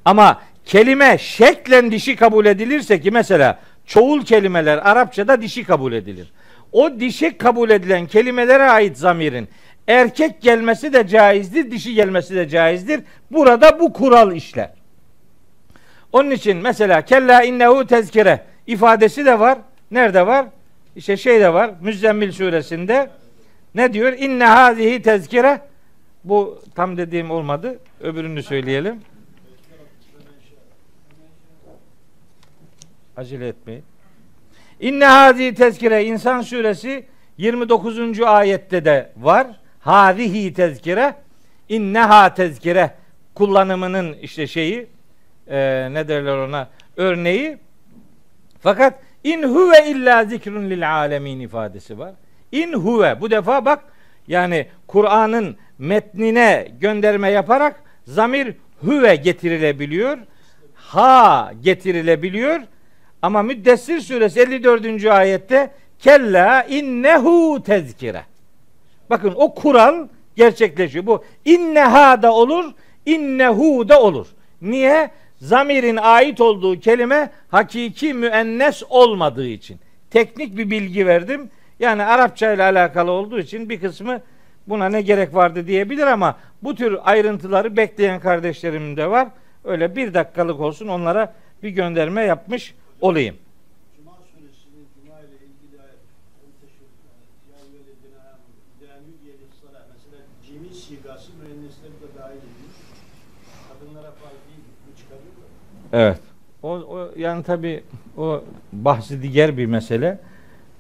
Ama kelime şeklen dişi kabul edilirse ki mesela çoğul kelimeler Arapçada dişi kabul edilir. O dişi kabul edilen kelimelere ait zamirin erkek gelmesi de caizdir, dişi gelmesi de caizdir. Burada bu kural işler. Onun için mesela kella innehu tezkire ifadesi de var. Nerede var? İşte şey de var. Müzzemmil suresinde ne diyor? İnne hazihi tezkire bu tam dediğim olmadı. Öbürünü söyleyelim. Acele etmeyin. İnne hazihi tezkire İnsan suresi 29. ayette de var. Hazihi tezkire inneha tezkire kullanımının işte şeyi e, ne derler ona örneği fakat in huve illa zikrun lil alemin ifadesi var. İn huve bu defa bak yani Kur'an'ın metnine gönderme yaparak zamir huve getirilebiliyor. Ha getirilebiliyor. Ama Müddessir suresi 54. ayette kella innehu tezkire. Bakın o kural gerçekleşiyor. Bu inneha da olur, innehu da olur. Niye? Zamirin ait olduğu kelime hakiki müennes olmadığı için. Teknik bir bilgi verdim. Yani Arapça ile alakalı olduğu için bir kısmı buna ne gerek vardı diyebilir ama bu tür ayrıntıları bekleyen kardeşlerim de var. Öyle bir dakikalık olsun onlara bir gönderme yapmış olayım. Evet. O, o yani tabi o bahsi diğer bir mesele.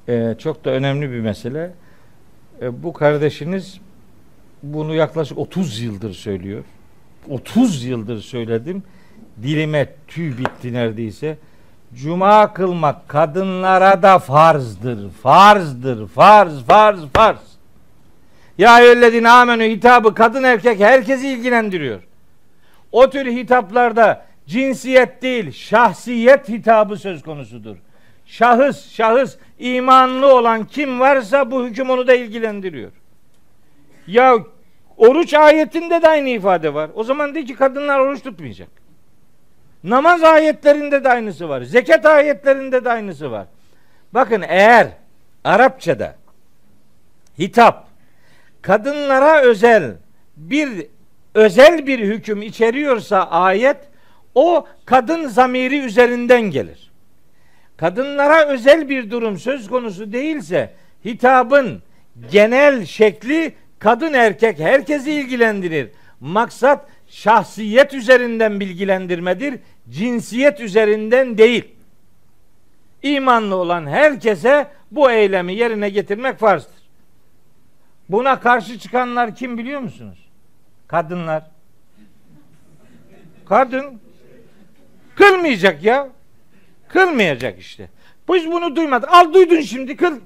Ee, çok da önemli bir mesele. Ee, bu kardeşiniz bunu yaklaşık 30 yıldır söylüyor. 30 yıldır söyledim. Dilime tüy bitti neredeyse. Cuma kılmak kadınlara da farzdır. Farzdır. Farz, farz, farz. Ya eyyühellezine amenü hitabı kadın erkek herkesi ilgilendiriyor. O tür hitaplarda cinsiyet değil, şahsiyet hitabı söz konusudur. Şahıs, şahıs imanlı olan kim varsa bu hüküm onu da ilgilendiriyor. Ya oruç ayetinde de aynı ifade var. O zaman de ki kadınlar oruç tutmayacak. Namaz ayetlerinde de aynısı var. Zekat ayetlerinde de aynısı var. Bakın eğer Arapçada hitap kadınlara özel bir özel bir hüküm içeriyorsa ayet o kadın zamiri üzerinden gelir. Kadınlara özel bir durum söz konusu değilse hitabın genel şekli kadın erkek herkesi ilgilendirir. Maksat şahsiyet üzerinden bilgilendirmedir, cinsiyet üzerinden değil. İmanlı olan herkese bu eylemi yerine getirmek farzdır. Buna karşı çıkanlar kim biliyor musunuz? Kadınlar. Kadın kılmayacak ya. Kılmayacak işte. Biz bunu duymadık. Al duydun şimdi kıl.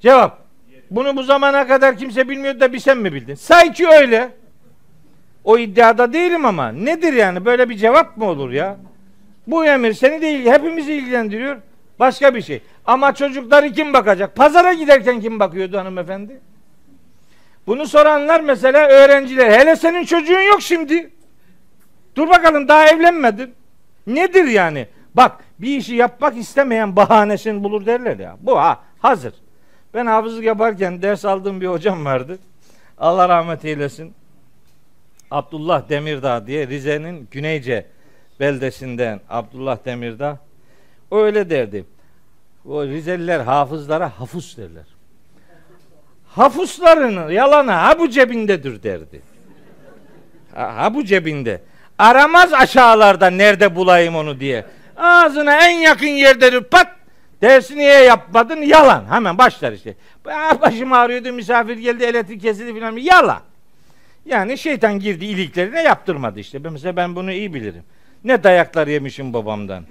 Cevap. Bunu bu zamana kadar kimse bilmiyordu da bir sen mi bildin? Say ki öyle. O iddiada değilim ama nedir yani böyle bir cevap mı olur ya? Bu emir seni değil hepimizi ilgilendiriyor. Başka bir şey. Ama çocukları kim bakacak? Pazara giderken kim bakıyordu hanımefendi? Bunu soranlar mesela öğrenciler. Hele senin çocuğun yok şimdi. Dur bakalım daha evlenmedin. Nedir yani? Bak bir işi yapmak istemeyen bahanesini bulur derler ya. Bu ha hazır. Ben hafızlık yaparken ders aldığım bir hocam vardı. Allah rahmet eylesin. Abdullah Demirdağ diye Rize'nin Güneyce beldesinden Abdullah Demirdağ öyle derdi. O Rizeliler hafızlara hafus derler. Hafuslarının yalanı ha bu cebindedir derdi. Ha, ha bu cebinde. Aramaz aşağılarda nerede bulayım onu diye. Ağzına en yakın yerdedir pat. Dersi niye yapmadın? Yalan. Hemen başlar işte. Başım ağrıyordu misafir geldi elektrik kesildi filan. Yalan. Yani şeytan girdi iliklerine yaptırmadı işte. Mesela ben bunu iyi bilirim. Ne dayaklar yemişim babamdan.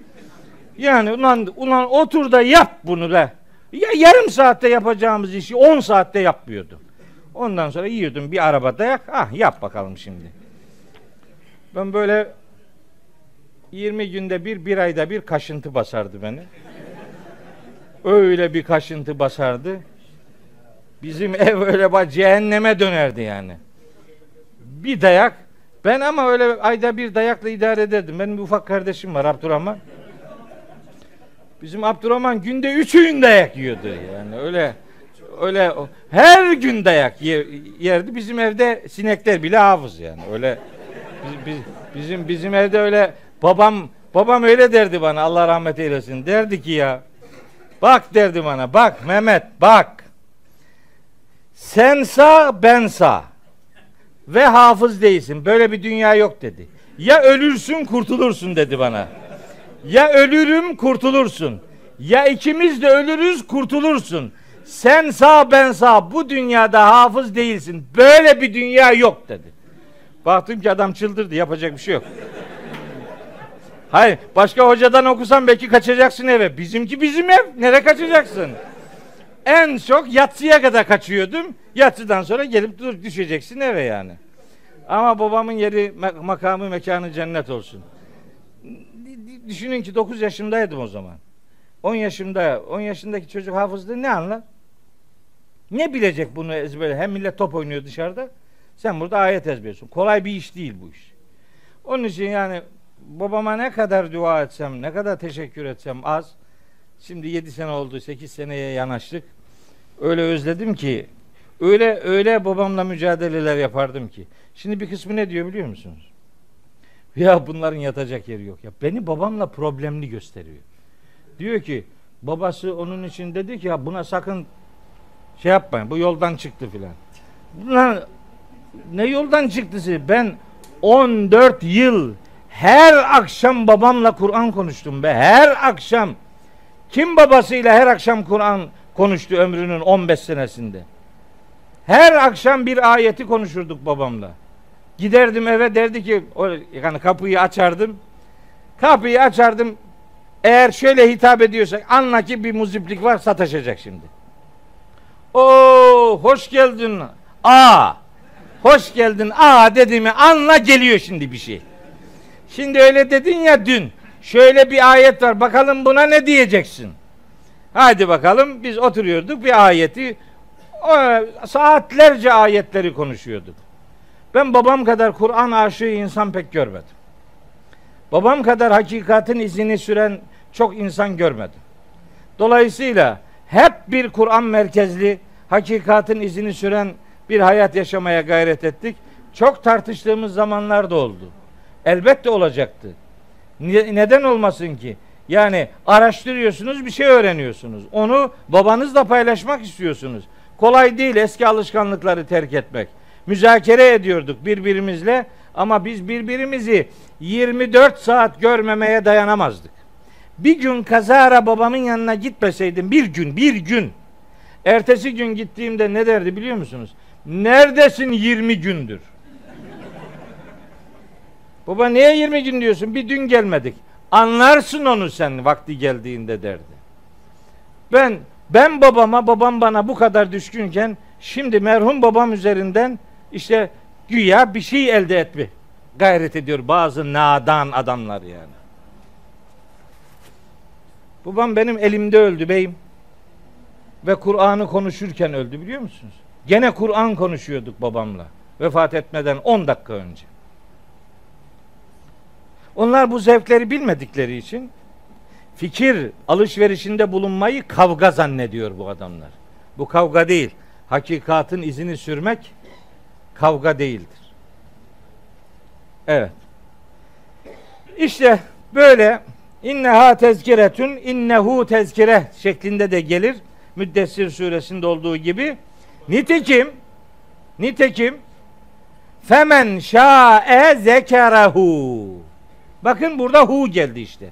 Yani ulan, ulan otur da yap bunu la. Ya yarım saatte yapacağımız işi 10 saatte yapmıyordum. Ondan sonra yiyordum bir araba dayak. Ah yap bakalım şimdi. Ben böyle 20 günde bir, bir ayda bir kaşıntı basardı beni. Öyle bir kaşıntı basardı. Bizim ev öyle bak cehenneme dönerdi yani. Bir dayak. Ben ama öyle ayda bir dayakla idare ederdim. Benim bir ufak kardeşim var Abdurrahman. Bizim Abdurrahman günde üç öğün dayak yiyordu yani öyle öyle her gün dayak yerdi. Bizim evde sinekler bile hafız yani öyle biz, bizim bizim evde öyle babam babam öyle derdi bana Allah rahmet eylesin derdi ki ya bak derdi bana bak Mehmet bak sen sağ ben sağ ve hafız değilsin böyle bir dünya yok dedi ya ölürsün kurtulursun dedi bana ya ölürüm kurtulursun. Ya ikimiz de ölürüz kurtulursun. Sen sağ ben sağ bu dünyada hafız değilsin. Böyle bir dünya yok dedi. Baktım ki adam çıldırdı yapacak bir şey yok. Hayır başka hocadan okusan belki kaçacaksın eve. Bizimki bizim ev. Nereye kaçacaksın? En çok yatsıya kadar kaçıyordum. Yatsıdan sonra gelip dur düşeceksin eve yani. Ama babamın yeri makamı mekanı cennet olsun düşünün ki 9 yaşındaydım o zaman. 10 yaşında, 10 yaşındaki çocuk hafızlığı ne anlar? Ne bilecek bunu ezber? Hem millet top oynuyor dışarıda. Sen burada ayet ezberiyorsun. Kolay bir iş değil bu iş. Onun için yani babama ne kadar dua etsem, ne kadar teşekkür etsem az. Şimdi 7 sene oldu, 8 seneye yanaştık. Öyle özledim ki öyle öyle babamla mücadeleler yapardım ki. Şimdi bir kısmı ne diyor biliyor musunuz? Ya bunların yatacak yeri yok ya. Beni babamla problemli gösteriyor. Diyor ki babası onun için dedi ki ya buna sakın şey yapmayın. Bu yoldan çıktı filan. Bunlar ne yoldan çıktısı? Ben 14 yıl her akşam babamla Kur'an konuştum be. Her akşam. Kim babasıyla her akşam Kur'an konuştu ömrünün 15 senesinde? Her akşam bir ayeti konuşurduk babamla. Giderdim eve derdi ki yani kapıyı açardım. Kapıyı açardım. Eğer şöyle hitap ediyorsak anla ki bir muziplik var sataşacak şimdi. O hoş geldin. A. Hoş geldin. A dediğimi anla geliyor şimdi bir şey. Şimdi öyle dedin ya dün. Şöyle bir ayet var. Bakalım buna ne diyeceksin? Haydi bakalım biz oturuyorduk bir ayeti saatlerce ayetleri konuşuyorduk. Ben babam kadar Kur'an aşığı insan pek görmedim. Babam kadar hakikatin izini süren çok insan görmedim. Dolayısıyla hep bir Kur'an merkezli hakikatin izini süren bir hayat yaşamaya gayret ettik. Çok tartıştığımız zamanlar da oldu. Elbette olacaktı. Neden olmasın ki? Yani araştırıyorsunuz, bir şey öğreniyorsunuz. Onu babanızla paylaşmak istiyorsunuz. Kolay değil eski alışkanlıkları terk etmek müzakere ediyorduk birbirimizle ama biz birbirimizi 24 saat görmemeye dayanamazdık. Bir gün kazara babamın yanına gitmeseydim bir gün bir gün ertesi gün gittiğimde ne derdi biliyor musunuz? Neredesin 20 gündür? Baba niye 20 gün diyorsun? Bir dün gelmedik. Anlarsın onu sen vakti geldiğinde derdi. Ben ben babama babam bana bu kadar düşkünken şimdi merhum babam üzerinden işte güya bir şey elde etme gayret ediyor bazı nadan adamlar yani. Babam benim elimde öldü beyim. Ve Kur'an'ı konuşurken öldü biliyor musunuz? Gene Kur'an konuşuyorduk babamla. Vefat etmeden 10 dakika önce. Onlar bu zevkleri bilmedikleri için fikir alışverişinde bulunmayı kavga zannediyor bu adamlar. Bu kavga değil. Hakikatın izini sürmek kavga değildir. Evet. İşte böyle inneha tezkiretün innehu tezkire şeklinde de gelir. Müddessir suresinde olduğu gibi. Nitekim nitekim femen şa'e zekerehu. Bakın burada hu geldi işte.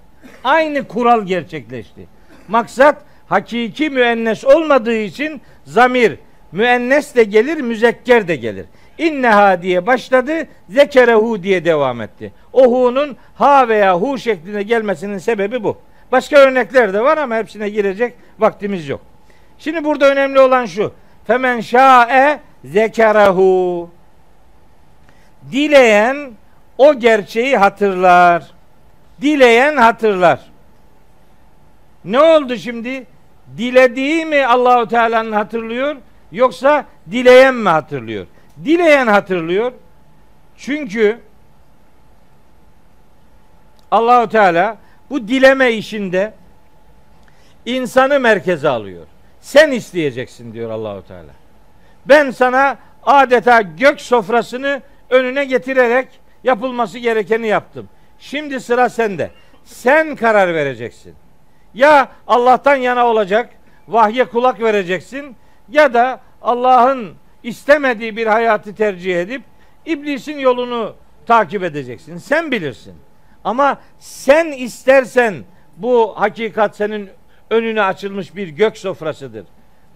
Aynı kural gerçekleşti. Maksat hakiki müennes olmadığı için zamir müennes de gelir, müzekker de gelir. İnneha diye başladı, zekerehu diye devam etti. O hu'nun ha veya hu şeklinde gelmesinin sebebi bu. Başka örnekler de var ama hepsine girecek vaktimiz yok. Şimdi burada önemli olan şu. Femen şa'e zekerehu. Dileyen o gerçeği hatırlar. Dileyen hatırlar. Ne oldu şimdi? Dilediği mi Allahu Teala'nın hatırlıyor yoksa dileyen mi hatırlıyor? Dileyen hatırlıyor. Çünkü Allahu Teala bu dileme işinde insanı merkeze alıyor. Sen isteyeceksin diyor Allahu Teala. Ben sana adeta gök sofrasını önüne getirerek yapılması gerekeni yaptım. Şimdi sıra sende. Sen karar vereceksin. Ya Allah'tan yana olacak, vahye kulak vereceksin ya da Allah'ın istemediği bir hayatı tercih edip iblisin yolunu takip edeceksin. Sen bilirsin. Ama sen istersen bu hakikat senin önüne açılmış bir gök sofrasıdır.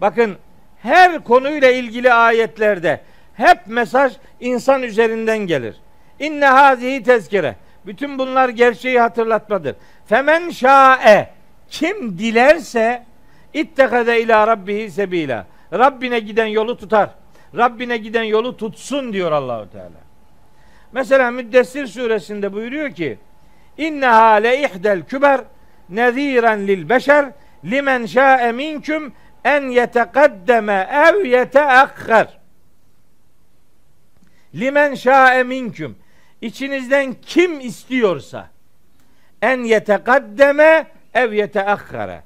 Bakın her konuyla ilgili ayetlerde hep mesaj insan üzerinden gelir. İnne hazihi tezkire. Bütün bunlar gerçeği hatırlatmadır. Femen şa'e kim dilerse ittekade ila rabbihi sebila. Rabbine giden yolu tutar. Rabbine giden yolu tutsun diyor Allahu Teala. Mesela Müddessir suresinde buyuruyor ki İnneha le ihdel küber neziren lil beşer limen şa'e minküm en yetekaddeme ev yeteakhar. Limen şa'e minküm. İçinizden kim istiyorsa en yetekaddeme ev yeteakhara.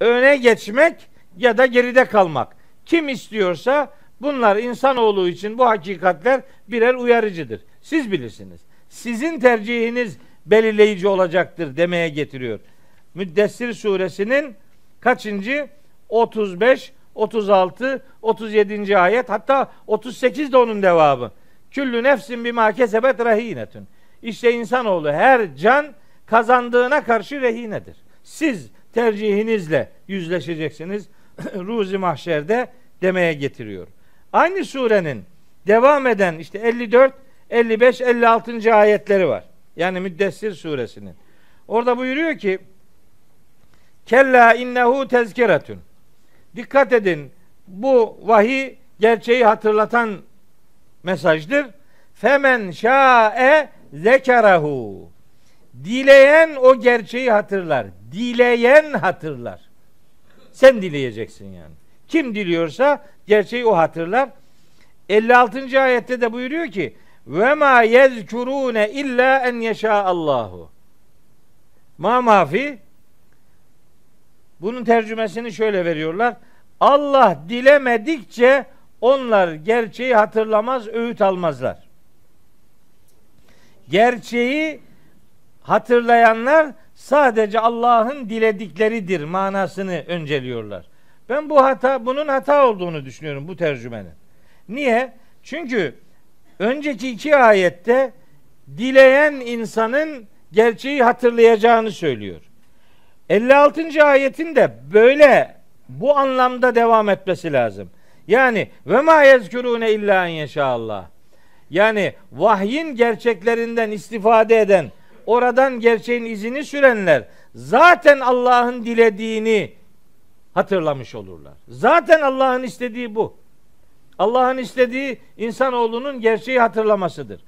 Öne geçmek ya da geride kalmak. Kim istiyorsa bunlar insanoğlu için bu hakikatler birer uyarıcıdır. Siz bilirsiniz. Sizin tercihiniz belirleyici olacaktır demeye getiriyor. Müddessir suresinin kaçıncı? 35, 36, 37. ayet hatta 38 de onun devamı. Küllü nefsin bima kesebet rehinetün. İşte insanoğlu her can kazandığına karşı rehinedir. Siz tercihinizle yüzleşeceksiniz. Ruzi mahşerde demeye getiriyor. Aynı surenin devam eden işte 54, 55, 56. ayetleri var. Yani Müddessir suresinin. Orada buyuruyor ki Kella innehu tezkiretun. Dikkat edin. Bu vahiy gerçeği hatırlatan mesajdır. Femen şa'e zekerahu. Dileyen o gerçeği hatırlar. Dileyen hatırlar. Sen dileyeceksin yani. Kim diliyorsa gerçeği o hatırlar. 56. ayette de buyuruyor ki ve ma yezkurune illa en yeşa Allahu. Ma mafi bunun tercümesini şöyle veriyorlar. Allah dilemedikçe onlar gerçeği hatırlamaz, öğüt almazlar. Gerçeği hatırlayanlar sadece Allah'ın diledikleridir manasını önceliyorlar. Ben bu hata bunun hata olduğunu düşünüyorum bu tercümenin. Niye? Çünkü önceki iki ayette dileyen insanın gerçeği hatırlayacağını söylüyor. 56. ayetin de böyle bu anlamda devam etmesi lazım. Yani ve ma yezkurune illa en yeşallah. Yani vahyin gerçeklerinden istifade eden, oradan gerçeğin izini sürenler zaten Allah'ın dilediğini hatırlamış olurlar. Zaten Allah'ın istediği bu. Allah'ın istediği insanoğlunun gerçeği hatırlamasıdır.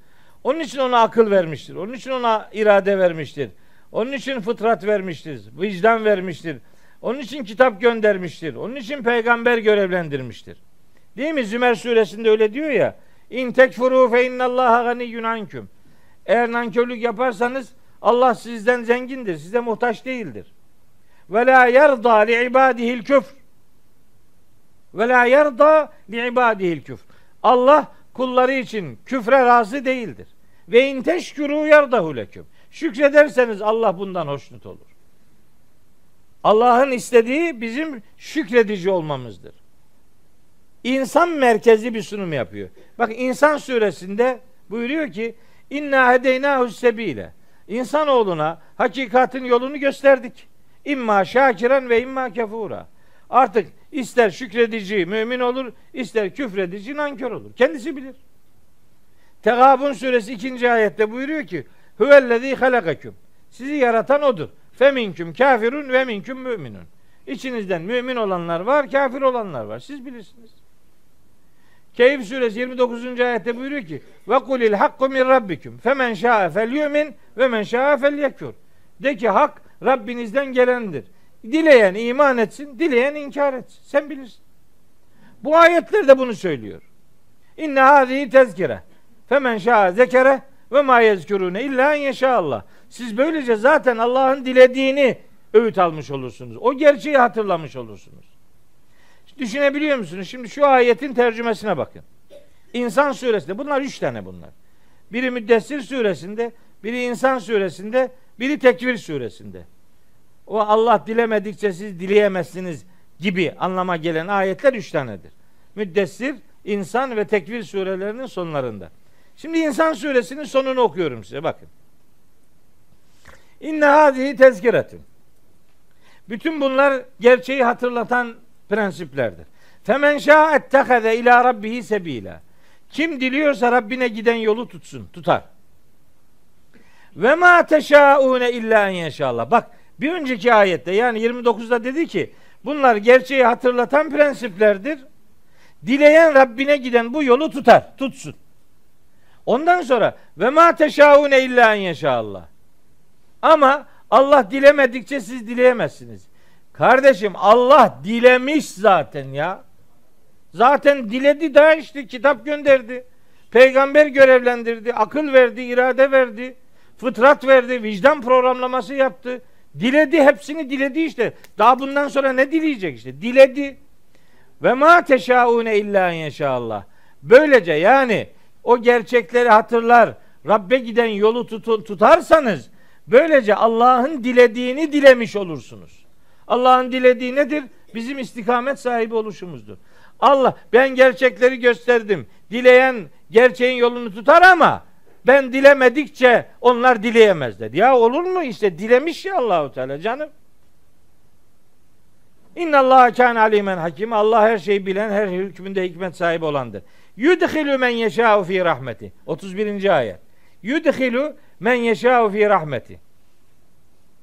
Onun için ona akıl vermiştir. Onun için ona irade vermiştir. Onun için fıtrat vermiştir. Vicdan vermiştir. Onun için kitap göndermiştir. Onun için peygamber görevlendirmiştir. Değil mi? Zümer suresinde öyle diyor ya. İn tekfuru fe innallaha ganiyyun anküm. Eğer nankörlük yaparsanız Allah sizden zengindir. Size muhtaç değildir. ve la yerda li ibadihi'l küfr. Ve la yerda li ibadihi'l küfr. Allah kulları için küfre razı değildir. Ve in teşkuru yerdahu leküm. Şükrederseniz Allah bundan hoşnut olur. Allah'ın istediği bizim şükredici olmamızdır. İnsan merkezli bir sunum yapıyor. Bak İnsan suresinde buyuruyor ki İnna hedeynahu sebile. İnsanoğluna hakikatin yolunu gösterdik. İmma şakiren ve imma kefura. Artık ister şükredici mümin olur, ister küfredici nankör olur. Kendisi bilir. Tegabun suresi ikinci ayette buyuruyor ki Huvellezî halakaküm. Sizi yaratan odur. Feminküm kafirun ve minküm müminun. İçinizden mümin olanlar var, kafir olanlar var. Siz bilirsiniz. Keyif suresi 29. ayette buyuruyor ki ve kulil hakku min rabbikum femen şa'a felyumin ve men şa'a felyekfur. De ki hak Rabbinizden gelendir. Dileyen iman etsin, dileyen inkar etsin. Sen bilirsin. Bu ayetler de bunu söylüyor. İnne hâzihi tezkire. Femen şa'a zekere ve ma yezkurune illa en Allah. Siz böylece zaten Allah'ın dilediğini öğüt almış olursunuz. O gerçeği hatırlamış olursunuz. Düşünebiliyor musunuz? Şimdi şu ayetin tercümesine bakın. İnsan suresinde bunlar üç tane bunlar. Biri Müddessir suresinde, biri İnsan suresinde, biri Tekvir suresinde. O Allah dilemedikçe siz dileyemezsiniz gibi anlama gelen ayetler üç tanedir. Müddessir, İnsan ve Tekvir surelerinin sonlarında. Şimdi İnsan suresinin sonunu okuyorum size bakın. İnne hadihi tezkiretun. Bütün bunlar gerçeği hatırlatan prensiplerdir. Femen şâ ettehaze ila rabbihi sebila. Kim diliyorsa Rabbine giden yolu tutsun, tutar. Ve ma teşaune illa en yeşallah. Bak bir önceki ayette yani 29'da dedi ki bunlar gerçeği hatırlatan prensiplerdir. Dileyen Rabbine giden bu yolu tutar, tutsun. Ondan sonra ve ma teşaune illa en yeşallah. Ama Allah dilemedikçe siz dileyemezsiniz. Kardeşim Allah dilemiş zaten ya. Zaten diledi daha işte kitap gönderdi. Peygamber görevlendirdi, akıl verdi, irade verdi, fıtrat verdi, vicdan programlaması yaptı. Diledi hepsini diledi işte. Daha bundan sonra ne dileyecek işte? Diledi. Ve ma teşaune illa inşallah. Böylece yani o gerçekleri hatırlar, Rabbe giden yolu tutun, tutarsanız böylece Allah'ın dilediğini dilemiş olursunuz. Allah'ın dilediği nedir? Bizim istikamet sahibi oluşumuzdur. Allah ben gerçekleri gösterdim. Dileyen gerçeğin yolunu tutar ama ben dilemedikçe onlar dileyemez dedi. Ya olur mu işte dilemiş ya Allahu Teala canım. İnna Allah kan alimen hakim. Allah her şeyi bilen, her hükmünde hikmet sahibi olandır. Yudhilu men yeşâ'u fi rahmeti. 31. ayet. Yudhilu men yeşâ'u fi rahmeti.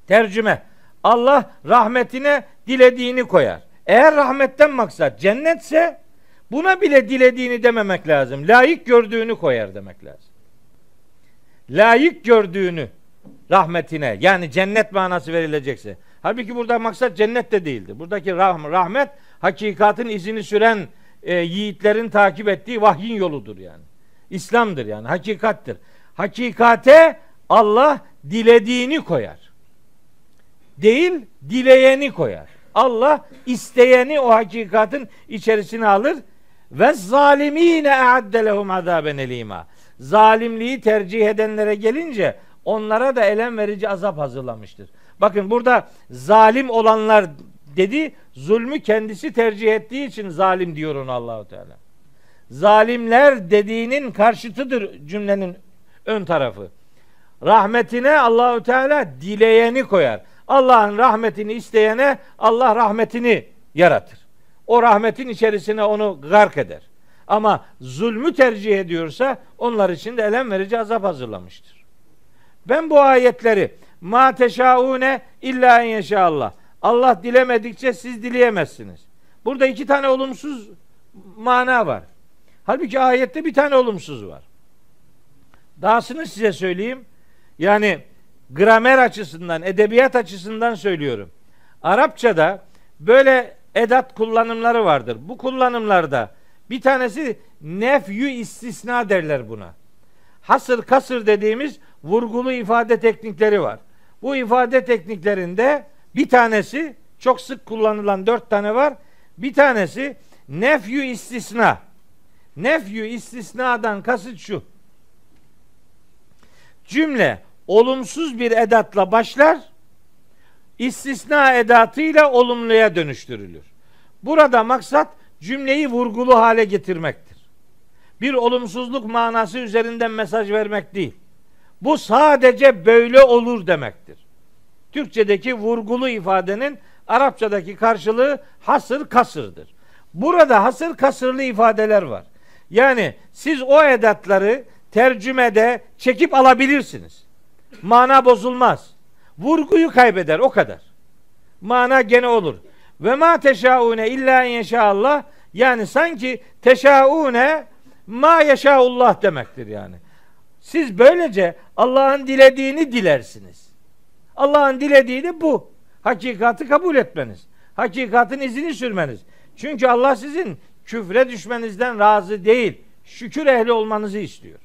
Tercüme. Allah rahmetine dilediğini koyar. Eğer rahmetten maksat cennetse buna bile dilediğini dememek lazım. Layık gördüğünü koyar demek lazım. Layık gördüğünü rahmetine yani cennet manası verilecekse. Halbuki burada maksat cennet de değildir. Buradaki rah rahmet hakikatin izini süren e, yiğitlerin takip ettiği vahyin yoludur yani. İslam'dır yani hakikattir. Hakikate Allah dilediğini koyar. Değil, dileyeni koyar. Allah isteyeni o hakikatin içerisine alır ve zalimine e'adde lehum azaben elima. Zalimliği tercih edenlere gelince onlara da elem verici azap hazırlamıştır. Bakın burada zalim olanlar dedi, zulmü kendisi tercih ettiği için zalim diyor ona Allahu Teala. Zalimler dediğinin karşıtıdır cümlenin ön tarafı. Rahmetine Allahu Teala dileyeni koyar. Allah'ın rahmetini isteyene Allah rahmetini yaratır. O rahmetin içerisine onu gark eder. Ama zulmü tercih ediyorsa onlar için de elem verici azap hazırlamıştır. Ben bu ayetleri ma teşaune illa en yeşallah. Allah dilemedikçe siz dileyemezsiniz. Burada iki tane olumsuz mana var. Halbuki ayette bir tane olumsuz var. Dahasını size söyleyeyim. Yani gramer açısından, edebiyat açısından söylüyorum. Arapçada böyle edat kullanımları vardır. Bu kullanımlarda bir tanesi nefyü istisna derler buna. Hasır kasır dediğimiz vurgulu ifade teknikleri var. Bu ifade tekniklerinde Bir tanesi çok sık kullanılan dört tane var. Bir tanesi nefyü istisna. Nefyü istisnadan kasıt şu. Cümle olumsuz bir edatla başlar, istisna edatıyla olumluya dönüştürülür. Burada maksat cümleyi vurgulu hale getirmektir. Bir olumsuzluk manası üzerinden mesaj vermek değil. Bu sadece böyle olur demektir. Türkçedeki vurgulu ifadenin Arapçadaki karşılığı hasır kasırdır. Burada hasır kasırlı ifadeler var. Yani siz o edatları tercümede çekip alabilirsiniz. Mana bozulmaz. Vurguyu kaybeder o kadar. Mana gene olur. Ve ma teşaune illa inşallah yani sanki teşaune ma yeşaullah demektir yani. Siz böylece Allah'ın dilediğini dilersiniz. Allah'ın dilediği bu. Hakikati kabul etmeniz. Hakikatin izini sürmeniz. Çünkü Allah sizin küfre düşmenizden razı değil. Şükür ehli olmanızı istiyor.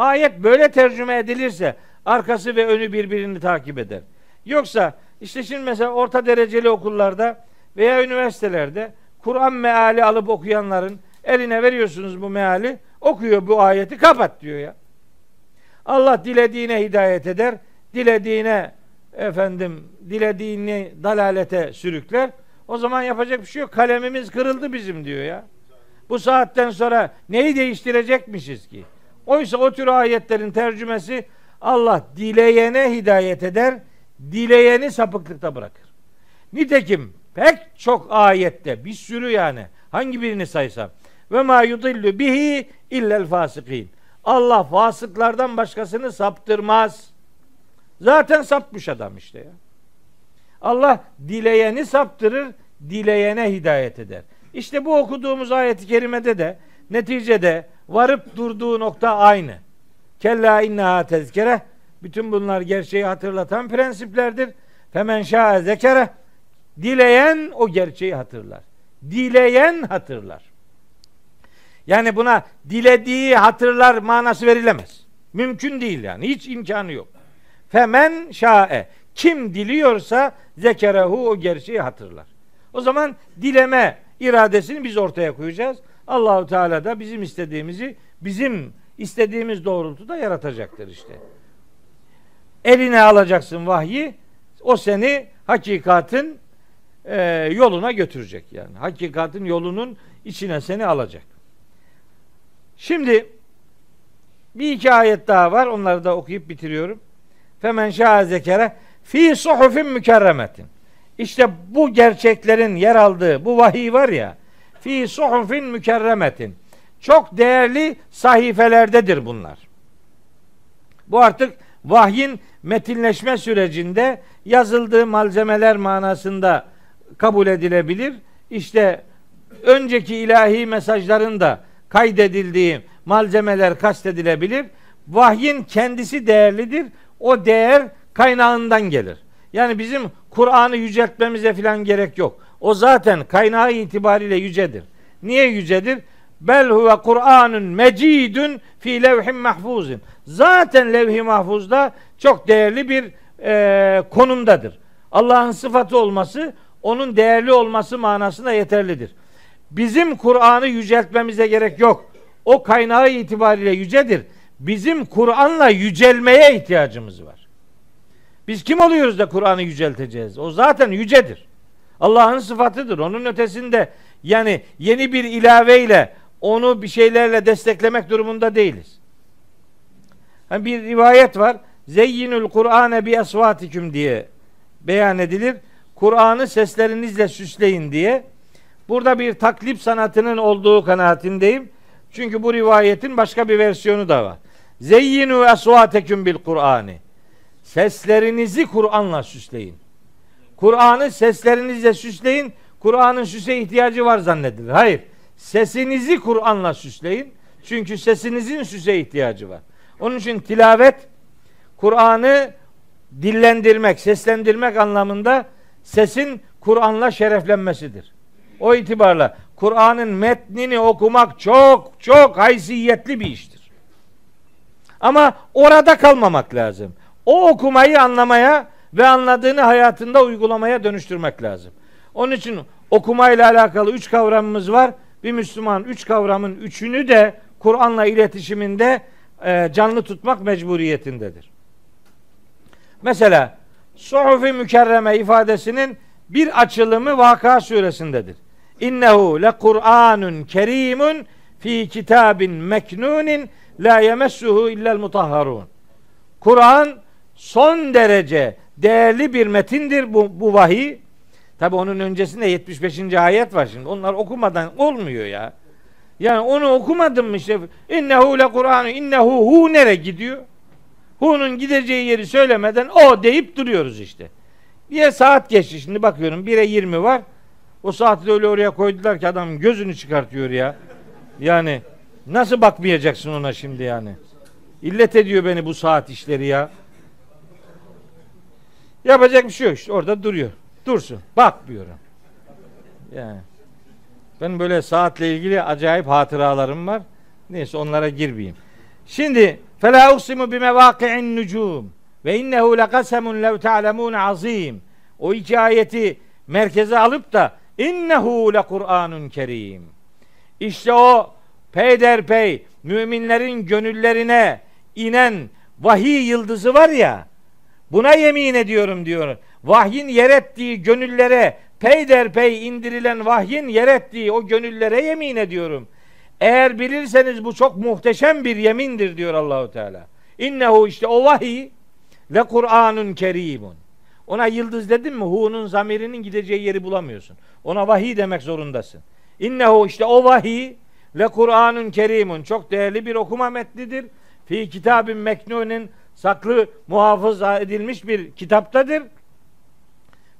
Ayet böyle tercüme edilirse arkası ve önü birbirini takip eder. Yoksa işte şimdi mesela orta dereceli okullarda veya üniversitelerde Kur'an meali alıp okuyanların eline veriyorsunuz bu meali okuyor bu ayeti kapat diyor ya. Allah dilediğine hidayet eder, dilediğine efendim dilediğini dalalete sürükler. O zaman yapacak bir şey yok. Kalemimiz kırıldı bizim diyor ya. Bu saatten sonra neyi değiştirecekmişiz ki? Oysa o tür ayetlerin tercümesi Allah dileyene hidayet eder, dileyeni sapıklıkta bırakır. Nitekim pek çok ayette bir sürü yani hangi birini saysam ve ma yudillu bihi illel fasikin. Allah fasıklardan başkasını saptırmaz. Zaten sapmış adam işte ya. Allah dileyeni saptırır, dileyene hidayet eder. İşte bu okuduğumuz ayeti kerimede de neticede varıp durduğu nokta aynı. Kella innaha tezkere. Bütün bunlar gerçeği hatırlatan prensiplerdir. Femen şa'e zekere. Dileyen o gerçeği hatırlar. Dileyen hatırlar. Yani buna dilediği hatırlar manası verilemez. Mümkün değil yani. Hiç imkanı yok. Femen şa'e. Kim diliyorsa zekerehu o gerçeği hatırlar. O zaman dileme iradesini biz ortaya koyacağız. Allahu Teala da bizim istediğimizi bizim istediğimiz doğrultuda yaratacaktır işte. Eline alacaksın vahyi, o seni hakikatin e, yoluna götürecek yani. Hakikatin yolunun içine seni alacak. Şimdi bir iki ayet daha var. Onları da okuyup bitiriyorum. Femen şaa zekere fi suhufin mükerremetin. İşte bu gerçeklerin yer aldığı bu vahiy var ya fi suhufin mükerremetin. Çok değerli sahifelerdedir bunlar. Bu artık vahyin metinleşme sürecinde yazıldığı malzemeler manasında kabul edilebilir. İşte önceki ilahi mesajların da kaydedildiği malzemeler kastedilebilir. Vahyin kendisi değerlidir. O değer kaynağından gelir. Yani bizim Kur'an'ı yüceltmemize falan gerek yok. O zaten kaynağı itibariyle yücedir. Niye yücedir? Bel huve Kur'anun mecidun fi levhin mahfuzin. Zaten levh-i mahfuzda çok değerli bir e, konumdadır. Allah'ın sıfatı olması onun değerli olması manasında yeterlidir. Bizim Kur'an'ı yüceltmemize gerek yok. O kaynağı itibariyle yücedir. Bizim Kur'an'la yücelmeye ihtiyacımız var. Biz kim oluyoruz da Kur'an'ı yücelteceğiz? O zaten yücedir. Allah'ın sıfatıdır. Onun ötesinde yani yeni bir ilaveyle onu bir şeylerle desteklemek durumunda değiliz. Yani bir rivayet var. Zeyyinül Kur'ane bi esvatiküm diye beyan edilir. Kur'an'ı seslerinizle süsleyin diye. Burada bir taklip sanatının olduğu kanaatindeyim. Çünkü bu rivayetin başka bir versiyonu da var. Zeyyinu esvateküm bil Kur'ani. Seslerinizi Kur'an'la süsleyin. Kur'an'ı seslerinizle süsleyin. Kur'an'ın süse ihtiyacı var zannedilir. Hayır. Sesinizi Kur'an'la süsleyin. Çünkü sesinizin süse ihtiyacı var. Onun için tilavet Kur'an'ı dillendirmek, seslendirmek anlamında sesin Kur'an'la şereflenmesidir. O itibarla Kur'an'ın metnini okumak çok çok haysiyetli bir iştir. Ama orada kalmamak lazım. O okumayı anlamaya ve anladığını hayatında uygulamaya dönüştürmek lazım. Onun için okumayla alakalı üç kavramımız var. Bir Müslüman üç kavramın üçünü de Kur'an'la iletişiminde e, canlı tutmak mecburiyetindedir. Mesela suhufi mükerreme ifadesinin bir açılımı Vaka suresindedir. İnnehu le Kur'anun kerimun fi kitabin meknunin la yemessuhu illel mutahharun. Kur'an son derece değerli bir metindir bu, bu vahiy. Tabi onun öncesinde 75. ayet var şimdi. Onlar okumadan olmuyor ya. Yani onu okumadın mı işte innehu le Kur'an innehu hu nere gidiyor? Hu'nun gideceği yeri söylemeden o deyip duruyoruz işte. Bir saat geçti şimdi bakıyorum 1'e 20 var. O saati öyle oraya koydular ki adam gözünü çıkartıyor ya. Yani nasıl bakmayacaksın ona şimdi yani? İllet ediyor beni bu saat işleri ya. Yapacak bir şey yok işte orada duruyor. Dursun. Bakmıyorum. Yani. Ben böyle saatle ilgili acayip hatıralarım var. Neyse onlara girmeyeyim. Şimdi bi mevaki'in nucum ve innehu lekasemun lev ta'lemun azim. O iki ayeti merkeze alıp da innehu le Kur'anun kerim. İşte o peyderpey müminlerin gönüllerine inen vahiy yıldızı var ya buna yemin ediyorum diyor. Vahyin yer ettiği gönüllere peyderpey indirilen vahyin yer ettiği o gönüllere yemin ediyorum. Eğer bilirseniz bu çok muhteşem bir yemindir diyor Allahu Teala. İnnehu işte o vahiy ve Kur'anun kerimun. Ona yıldız dedim mi hu'nun zamirinin gideceği yeri bulamıyorsun. Ona vahiy demek zorundasın. İnnehu işte o vahiy ve Kur'anun kerimun çok değerli bir okuma metnidir. Fi kitabın meknunin saklı muhafaza edilmiş bir kitaptadır.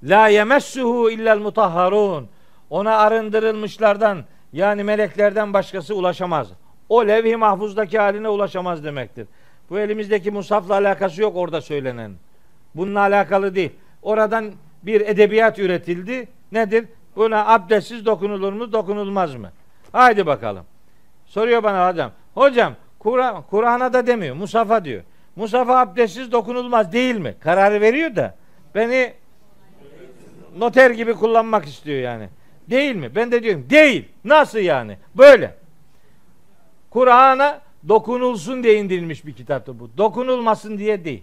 La yemessuhu illel mutahharun. Ona arındırılmışlardan yani meleklerden başkası ulaşamaz. O levh-i mahfuzdaki haline ulaşamaz demektir. Bu elimizdeki musafla alakası yok orada söylenen. Bununla alakalı değil. Oradan bir edebiyat üretildi. Nedir? Buna abdestsiz dokunulur mu, dokunulmaz mı? Haydi bakalım. Soruyor bana adam. Hocam Kur'an'a Kur da demiyor. Musafa diyor. Musafa abdestsiz dokunulmaz değil mi? Kararı veriyor da beni noter gibi kullanmak istiyor yani. Değil mi? Ben de diyorum değil. Nasıl yani? Böyle. Kur'an'a dokunulsun diye indirilmiş bir kitaptır bu. Dokunulmasın diye değil.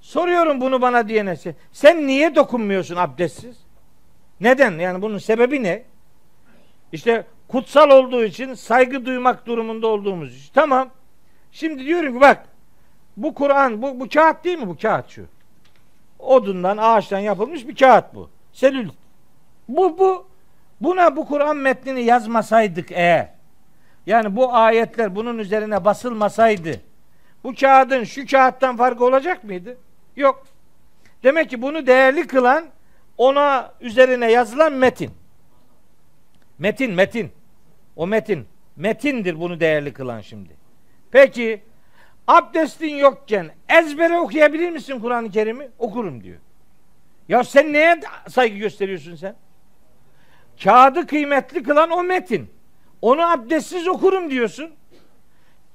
Soruyorum bunu bana diyene. Sen niye dokunmuyorsun abdestsiz? Neden? Yani bunun sebebi ne? İşte kutsal olduğu için saygı duymak durumunda olduğumuz için. Tamam. Şimdi diyorum ki bak bu Kur'an bu, bu kağıt değil mi bu kağıt şu? Odundan ağaçtan yapılmış bir kağıt bu. Selül. Bu bu buna bu Kur'an metnini yazmasaydık eğer yani bu ayetler bunun üzerine basılmasaydı bu kağıdın şu kağıttan farkı olacak mıydı? Yok. Demek ki bunu değerli kılan ona üzerine yazılan metin. Metin, metin. O metin. Metindir bunu değerli kılan şimdi. Peki abdestin yokken ezbere okuyabilir misin Kur'an-ı Kerim'i? Okurum diyor. Ya sen neye saygı gösteriyorsun sen? Kağıdı kıymetli kılan o metin. Onu abdestsiz okurum diyorsun.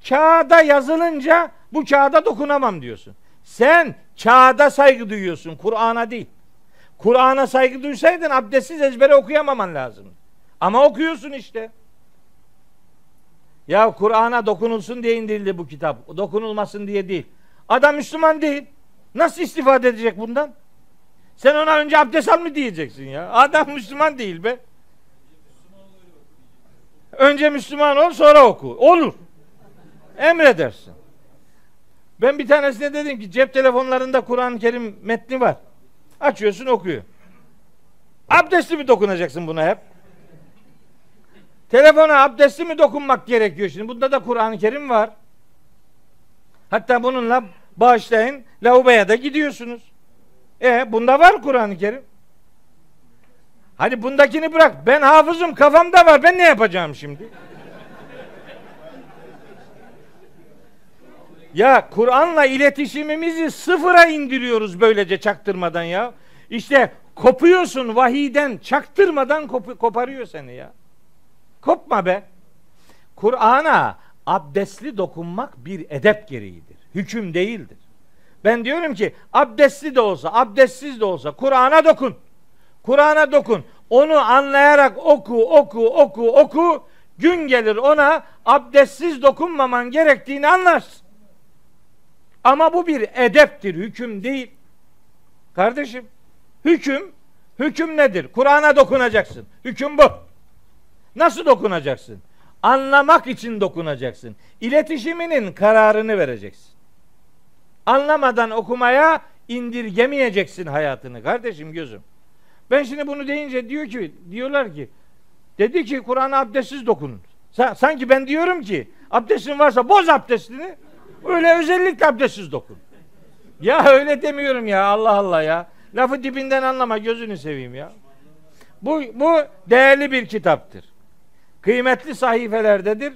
Kağıda yazılınca bu kağıda dokunamam diyorsun. Sen kağıda saygı duyuyorsun, Kur'an'a değil. Kur'an'a saygı duysaydın abdestsiz ezbere okuyamaman lazım. Ama okuyorsun işte. Ya Kur'an'a dokunulsun diye indirildi bu kitap. Dokunulmasın diye değil. Adam Müslüman değil. Nasıl istifade edecek bundan? Sen ona önce abdest al mı diyeceksin ya? Adam Müslüman değil be. Önce Müslüman ol sonra oku. Olur. Emredersin. Ben bir tanesine dedim ki cep telefonlarında Kur'an-ı Kerim metni var. Açıyorsun okuyor. Abdestli mi dokunacaksın buna hep? Telefona abdestli mi dokunmak gerekiyor şimdi? Bunda da Kur'an-ı Kerim var. Hatta bununla bağışlayın lavaboya da gidiyorsunuz. E bunda var Kur'an-ı Kerim. Hadi bundakini bırak. Ben hafızım kafamda var. Ben ne yapacağım şimdi? Ya Kur'an'la iletişimimizi sıfıra indiriyoruz böylece çaktırmadan ya. İşte kopuyorsun vahiden çaktırmadan kop koparıyor seni ya. Kopma be. Kur'an'a abdestli dokunmak bir edep gereğidir. Hüküm değildir. Ben diyorum ki abdestli de olsa, abdestsiz de olsa Kur'an'a dokun. Kur'an'a dokun. Onu anlayarak oku, oku, oku, oku. Gün gelir ona abdestsiz dokunmaman gerektiğini anlarsın. Ama bu bir edeptir, hüküm değil. Kardeşim, hüküm, hüküm nedir? Kur'an'a dokunacaksın. Hüküm bu. Nasıl dokunacaksın? Anlamak için dokunacaksın. İletişiminin kararını vereceksin. Anlamadan okumaya indirgemeyeceksin hayatını kardeşim gözüm. Ben şimdi bunu deyince diyor ki diyorlar ki dedi ki Kur'an'a abdestsiz dokunun. Sanki ben diyorum ki abdestin varsa boz abdestini. Öyle özellikle abdestsiz dokun. Ya öyle demiyorum ya Allah Allah ya. Lafı dibinden anlama gözünü seveyim ya. Bu, bu değerli bir kitaptır. Kıymetli sahifelerdedir.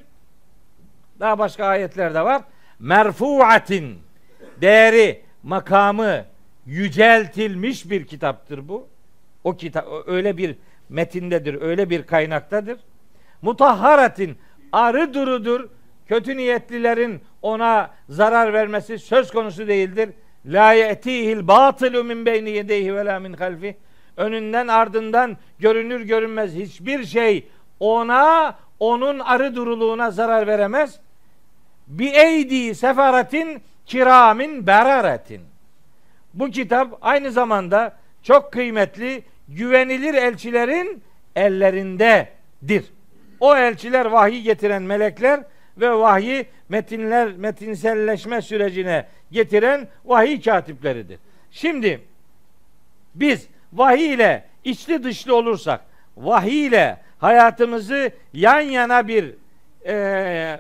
Daha başka ayetler de var. Merfuatin değeri, makamı yüceltilmiş bir kitaptır bu. O kitap öyle bir metindedir, öyle bir kaynaktadır. Mutahharatin arı durudur. Kötü niyetlilerin ona zarar vermesi söz konusu değildir. La ye'tihil batılu min beyni yedeyhi ve la min halfi. Önünden ardından görünür görünmez hiçbir şey ona onun arı duruluğuna zarar veremez. Bi eydi sefaratin kiramin beraretin. Bu kitap aynı zamanda çok kıymetli güvenilir elçilerin ellerindedir. O elçiler vahiy getiren melekler ve vahyi metinler metinselleşme sürecine getiren vahiy katipleridir. Şimdi biz vahiy ile içli dışlı olursak, vahiy ile hayatımızı yan yana bir e,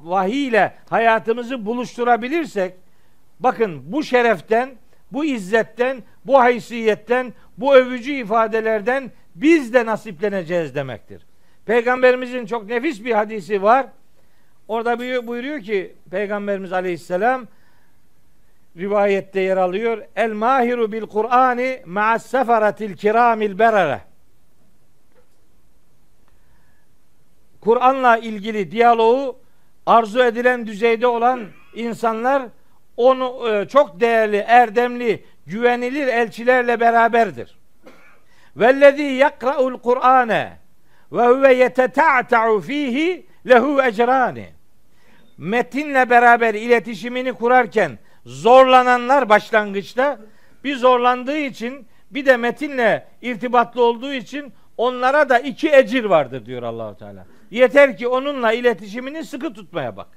vahiy ile hayatımızı buluşturabilirsek, bakın bu şereften, bu izzetten, bu haysiyetten, bu övücü ifadelerden biz de nasipleneceğiz demektir. Peygamberimizin çok nefis bir hadisi var. Orada buyuruyor ki Peygamberimiz Aleyhisselam rivayette yer alıyor. El mahiru bil Kur'ani ma'as sefaratil kiramil berere. Kur'an'la ilgili diyaloğu arzu edilen düzeyde olan insanlar onu e, çok değerli, erdemli, güvenilir elçilerle beraberdir. Vellezî yakra'ul Kur'ane ve huve yeteta'ta'u fihi lehu ecrani. Metinle beraber iletişimini kurarken zorlananlar başlangıçta bir zorlandığı için bir de metinle irtibatlı olduğu için onlara da iki ecir vardır diyor Allahu Teala. Yeter ki onunla iletişimini sıkı tutmaya bak.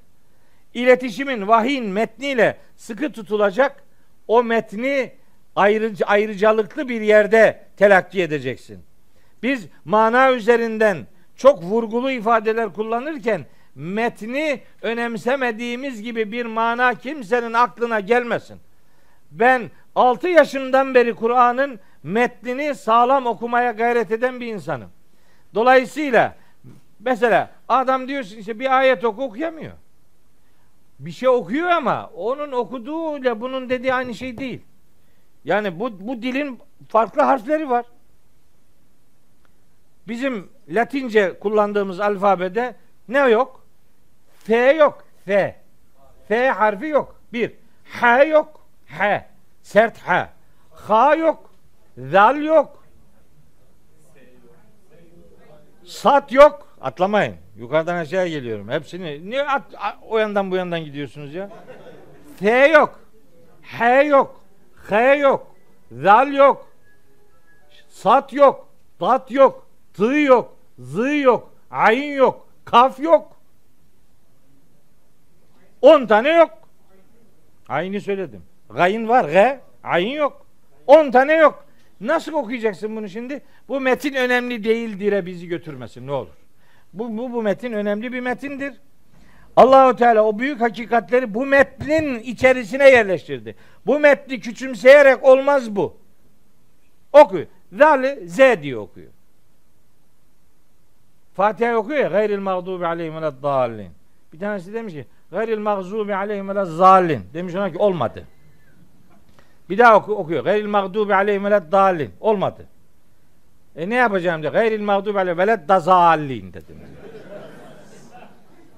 İletişimin vahyin metniyle sıkı tutulacak. O metni ayrıca, ayrıcalıklı bir yerde telakki edeceksin. Biz mana üzerinden çok vurgulu ifadeler kullanırken metni önemsemediğimiz gibi bir mana kimsenin aklına gelmesin. Ben 6 yaşımdan beri Kur'an'ın metnini sağlam okumaya gayret eden bir insanım. Dolayısıyla mesela adam diyorsun işte bir ayet oku okuyamıyor. Bir şey okuyor ama onun okuduğuyla bunun dediği aynı şey değil. Yani bu, bu dilin farklı harfleri var. Bizim Latince kullandığımız alfabede ne yok? F yok. F. F harfi yok. Bir. H yok. H. Sert H. H yok. Zal yok. Sat yok. Atlamayın. Yukarıdan aşağıya geliyorum. Hepsini. Niye at, o yandan bu yandan gidiyorsunuz ya? F yok. H yok. H yok. Zal yok. Sat yok. Dat yok. Tı yok. Zı yok. Ayin yok. Kaf yok. On tane yok. Aynı söyledim. Gayin var. G. Ayin yok. On tane yok. Nasıl okuyacaksın bunu şimdi? Bu metin önemli değil dire bizi götürmesin ne olur. Bu, bu, bu metin önemli bir metindir. Allahu Teala o büyük hakikatleri bu metnin içerisine yerleştirdi. Bu metni küçümseyerek olmaz bu. Okuyor. Zali Z diye okuyor. Fatiha okuyor ya gayril mağdubi aleyhim ve dallin. Bir tanesi demiş ki gayril mağzubi aleyhim ve zallin. Demiş ona ki olmadı. Bir daha oku, okuyor. Gayril mağdubi aleyhim ve dallin. Olmadı. E ne yapacağım diyor. Gayril mağdubi aleyhim ve dazallin dedim.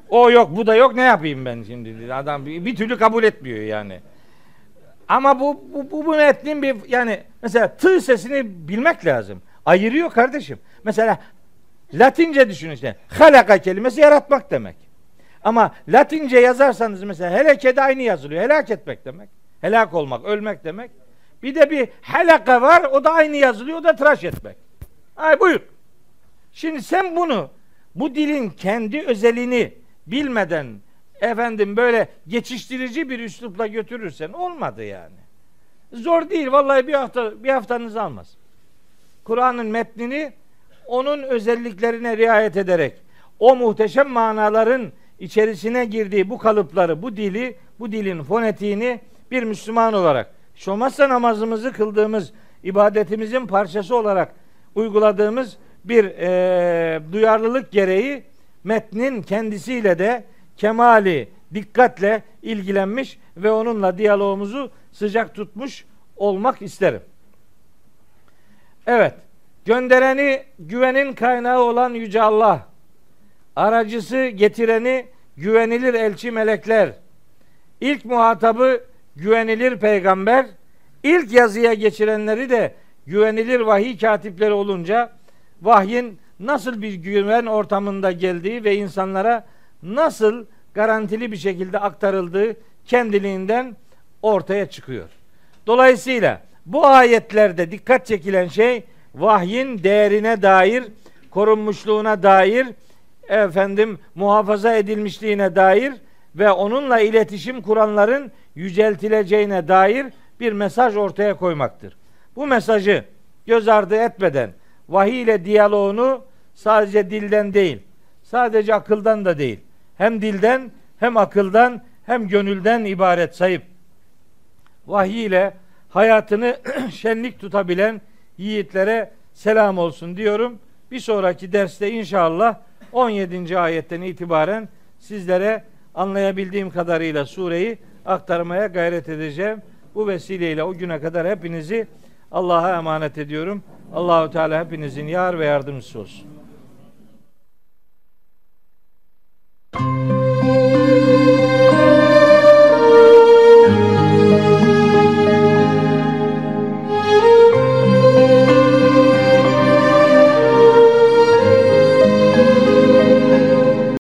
o yok bu da yok ne yapayım ben şimdi? Adam bir, bir türlü kabul etmiyor yani. Ama bu, bu, bu, bu metnin bir yani mesela tı sesini bilmek lazım. Ayırıyor kardeşim. Mesela Latince düşün işte. Halaka kelimesi yaratmak demek. Ama Latince yazarsanız mesela helake de aynı yazılıyor. Helak etmek demek. Helak olmak, ölmek demek. Bir de bir helaka var. O da aynı yazılıyor. O da tıraş etmek. Ay buyur. Şimdi sen bunu bu dilin kendi özelini bilmeden efendim böyle geçiştirici bir üslupla götürürsen olmadı yani. Zor değil. Vallahi bir hafta bir haftanızı almaz. Kur'an'ın metnini onun özelliklerine riayet ederek o muhteşem manaların içerisine girdiği bu kalıpları, bu dili, bu dilin fonetiğini bir Müslüman olarak hiç olmazsa namazımızı kıldığımız ibadetimizin parçası olarak uyguladığımız bir e, duyarlılık gereği metnin kendisiyle de kemali dikkatle ilgilenmiş ve onunla diyalogumuzu sıcak tutmuş olmak isterim. Evet. Göndereni güvenin kaynağı olan Yüce Allah. Aracısı getireni güvenilir elçi melekler. İlk muhatabı güvenilir peygamber. İlk yazıya geçirenleri de güvenilir vahiy katipleri olunca vahyin nasıl bir güven ortamında geldiği ve insanlara nasıl garantili bir şekilde aktarıldığı kendiliğinden ortaya çıkıyor. Dolayısıyla bu ayetlerde dikkat çekilen şey vahyin değerine dair, korunmuşluğuna dair, efendim muhafaza edilmişliğine dair ve onunla iletişim kuranların yüceltileceğine dair bir mesaj ortaya koymaktır. Bu mesajı göz ardı etmeden vahiy ile diyaloğunu sadece dilden değil, sadece akıldan da değil, hem dilden hem akıldan hem gönülden ibaret sayıp vahiy ile hayatını şenlik tutabilen yiğitlere selam olsun diyorum. Bir sonraki derste inşallah 17. ayetten itibaren sizlere anlayabildiğim kadarıyla sureyi aktarmaya gayret edeceğim. Bu vesileyle o güne kadar hepinizi Allah'a emanet ediyorum. Allahu Teala hepinizin yar ve yardımcısı olsun. Müzik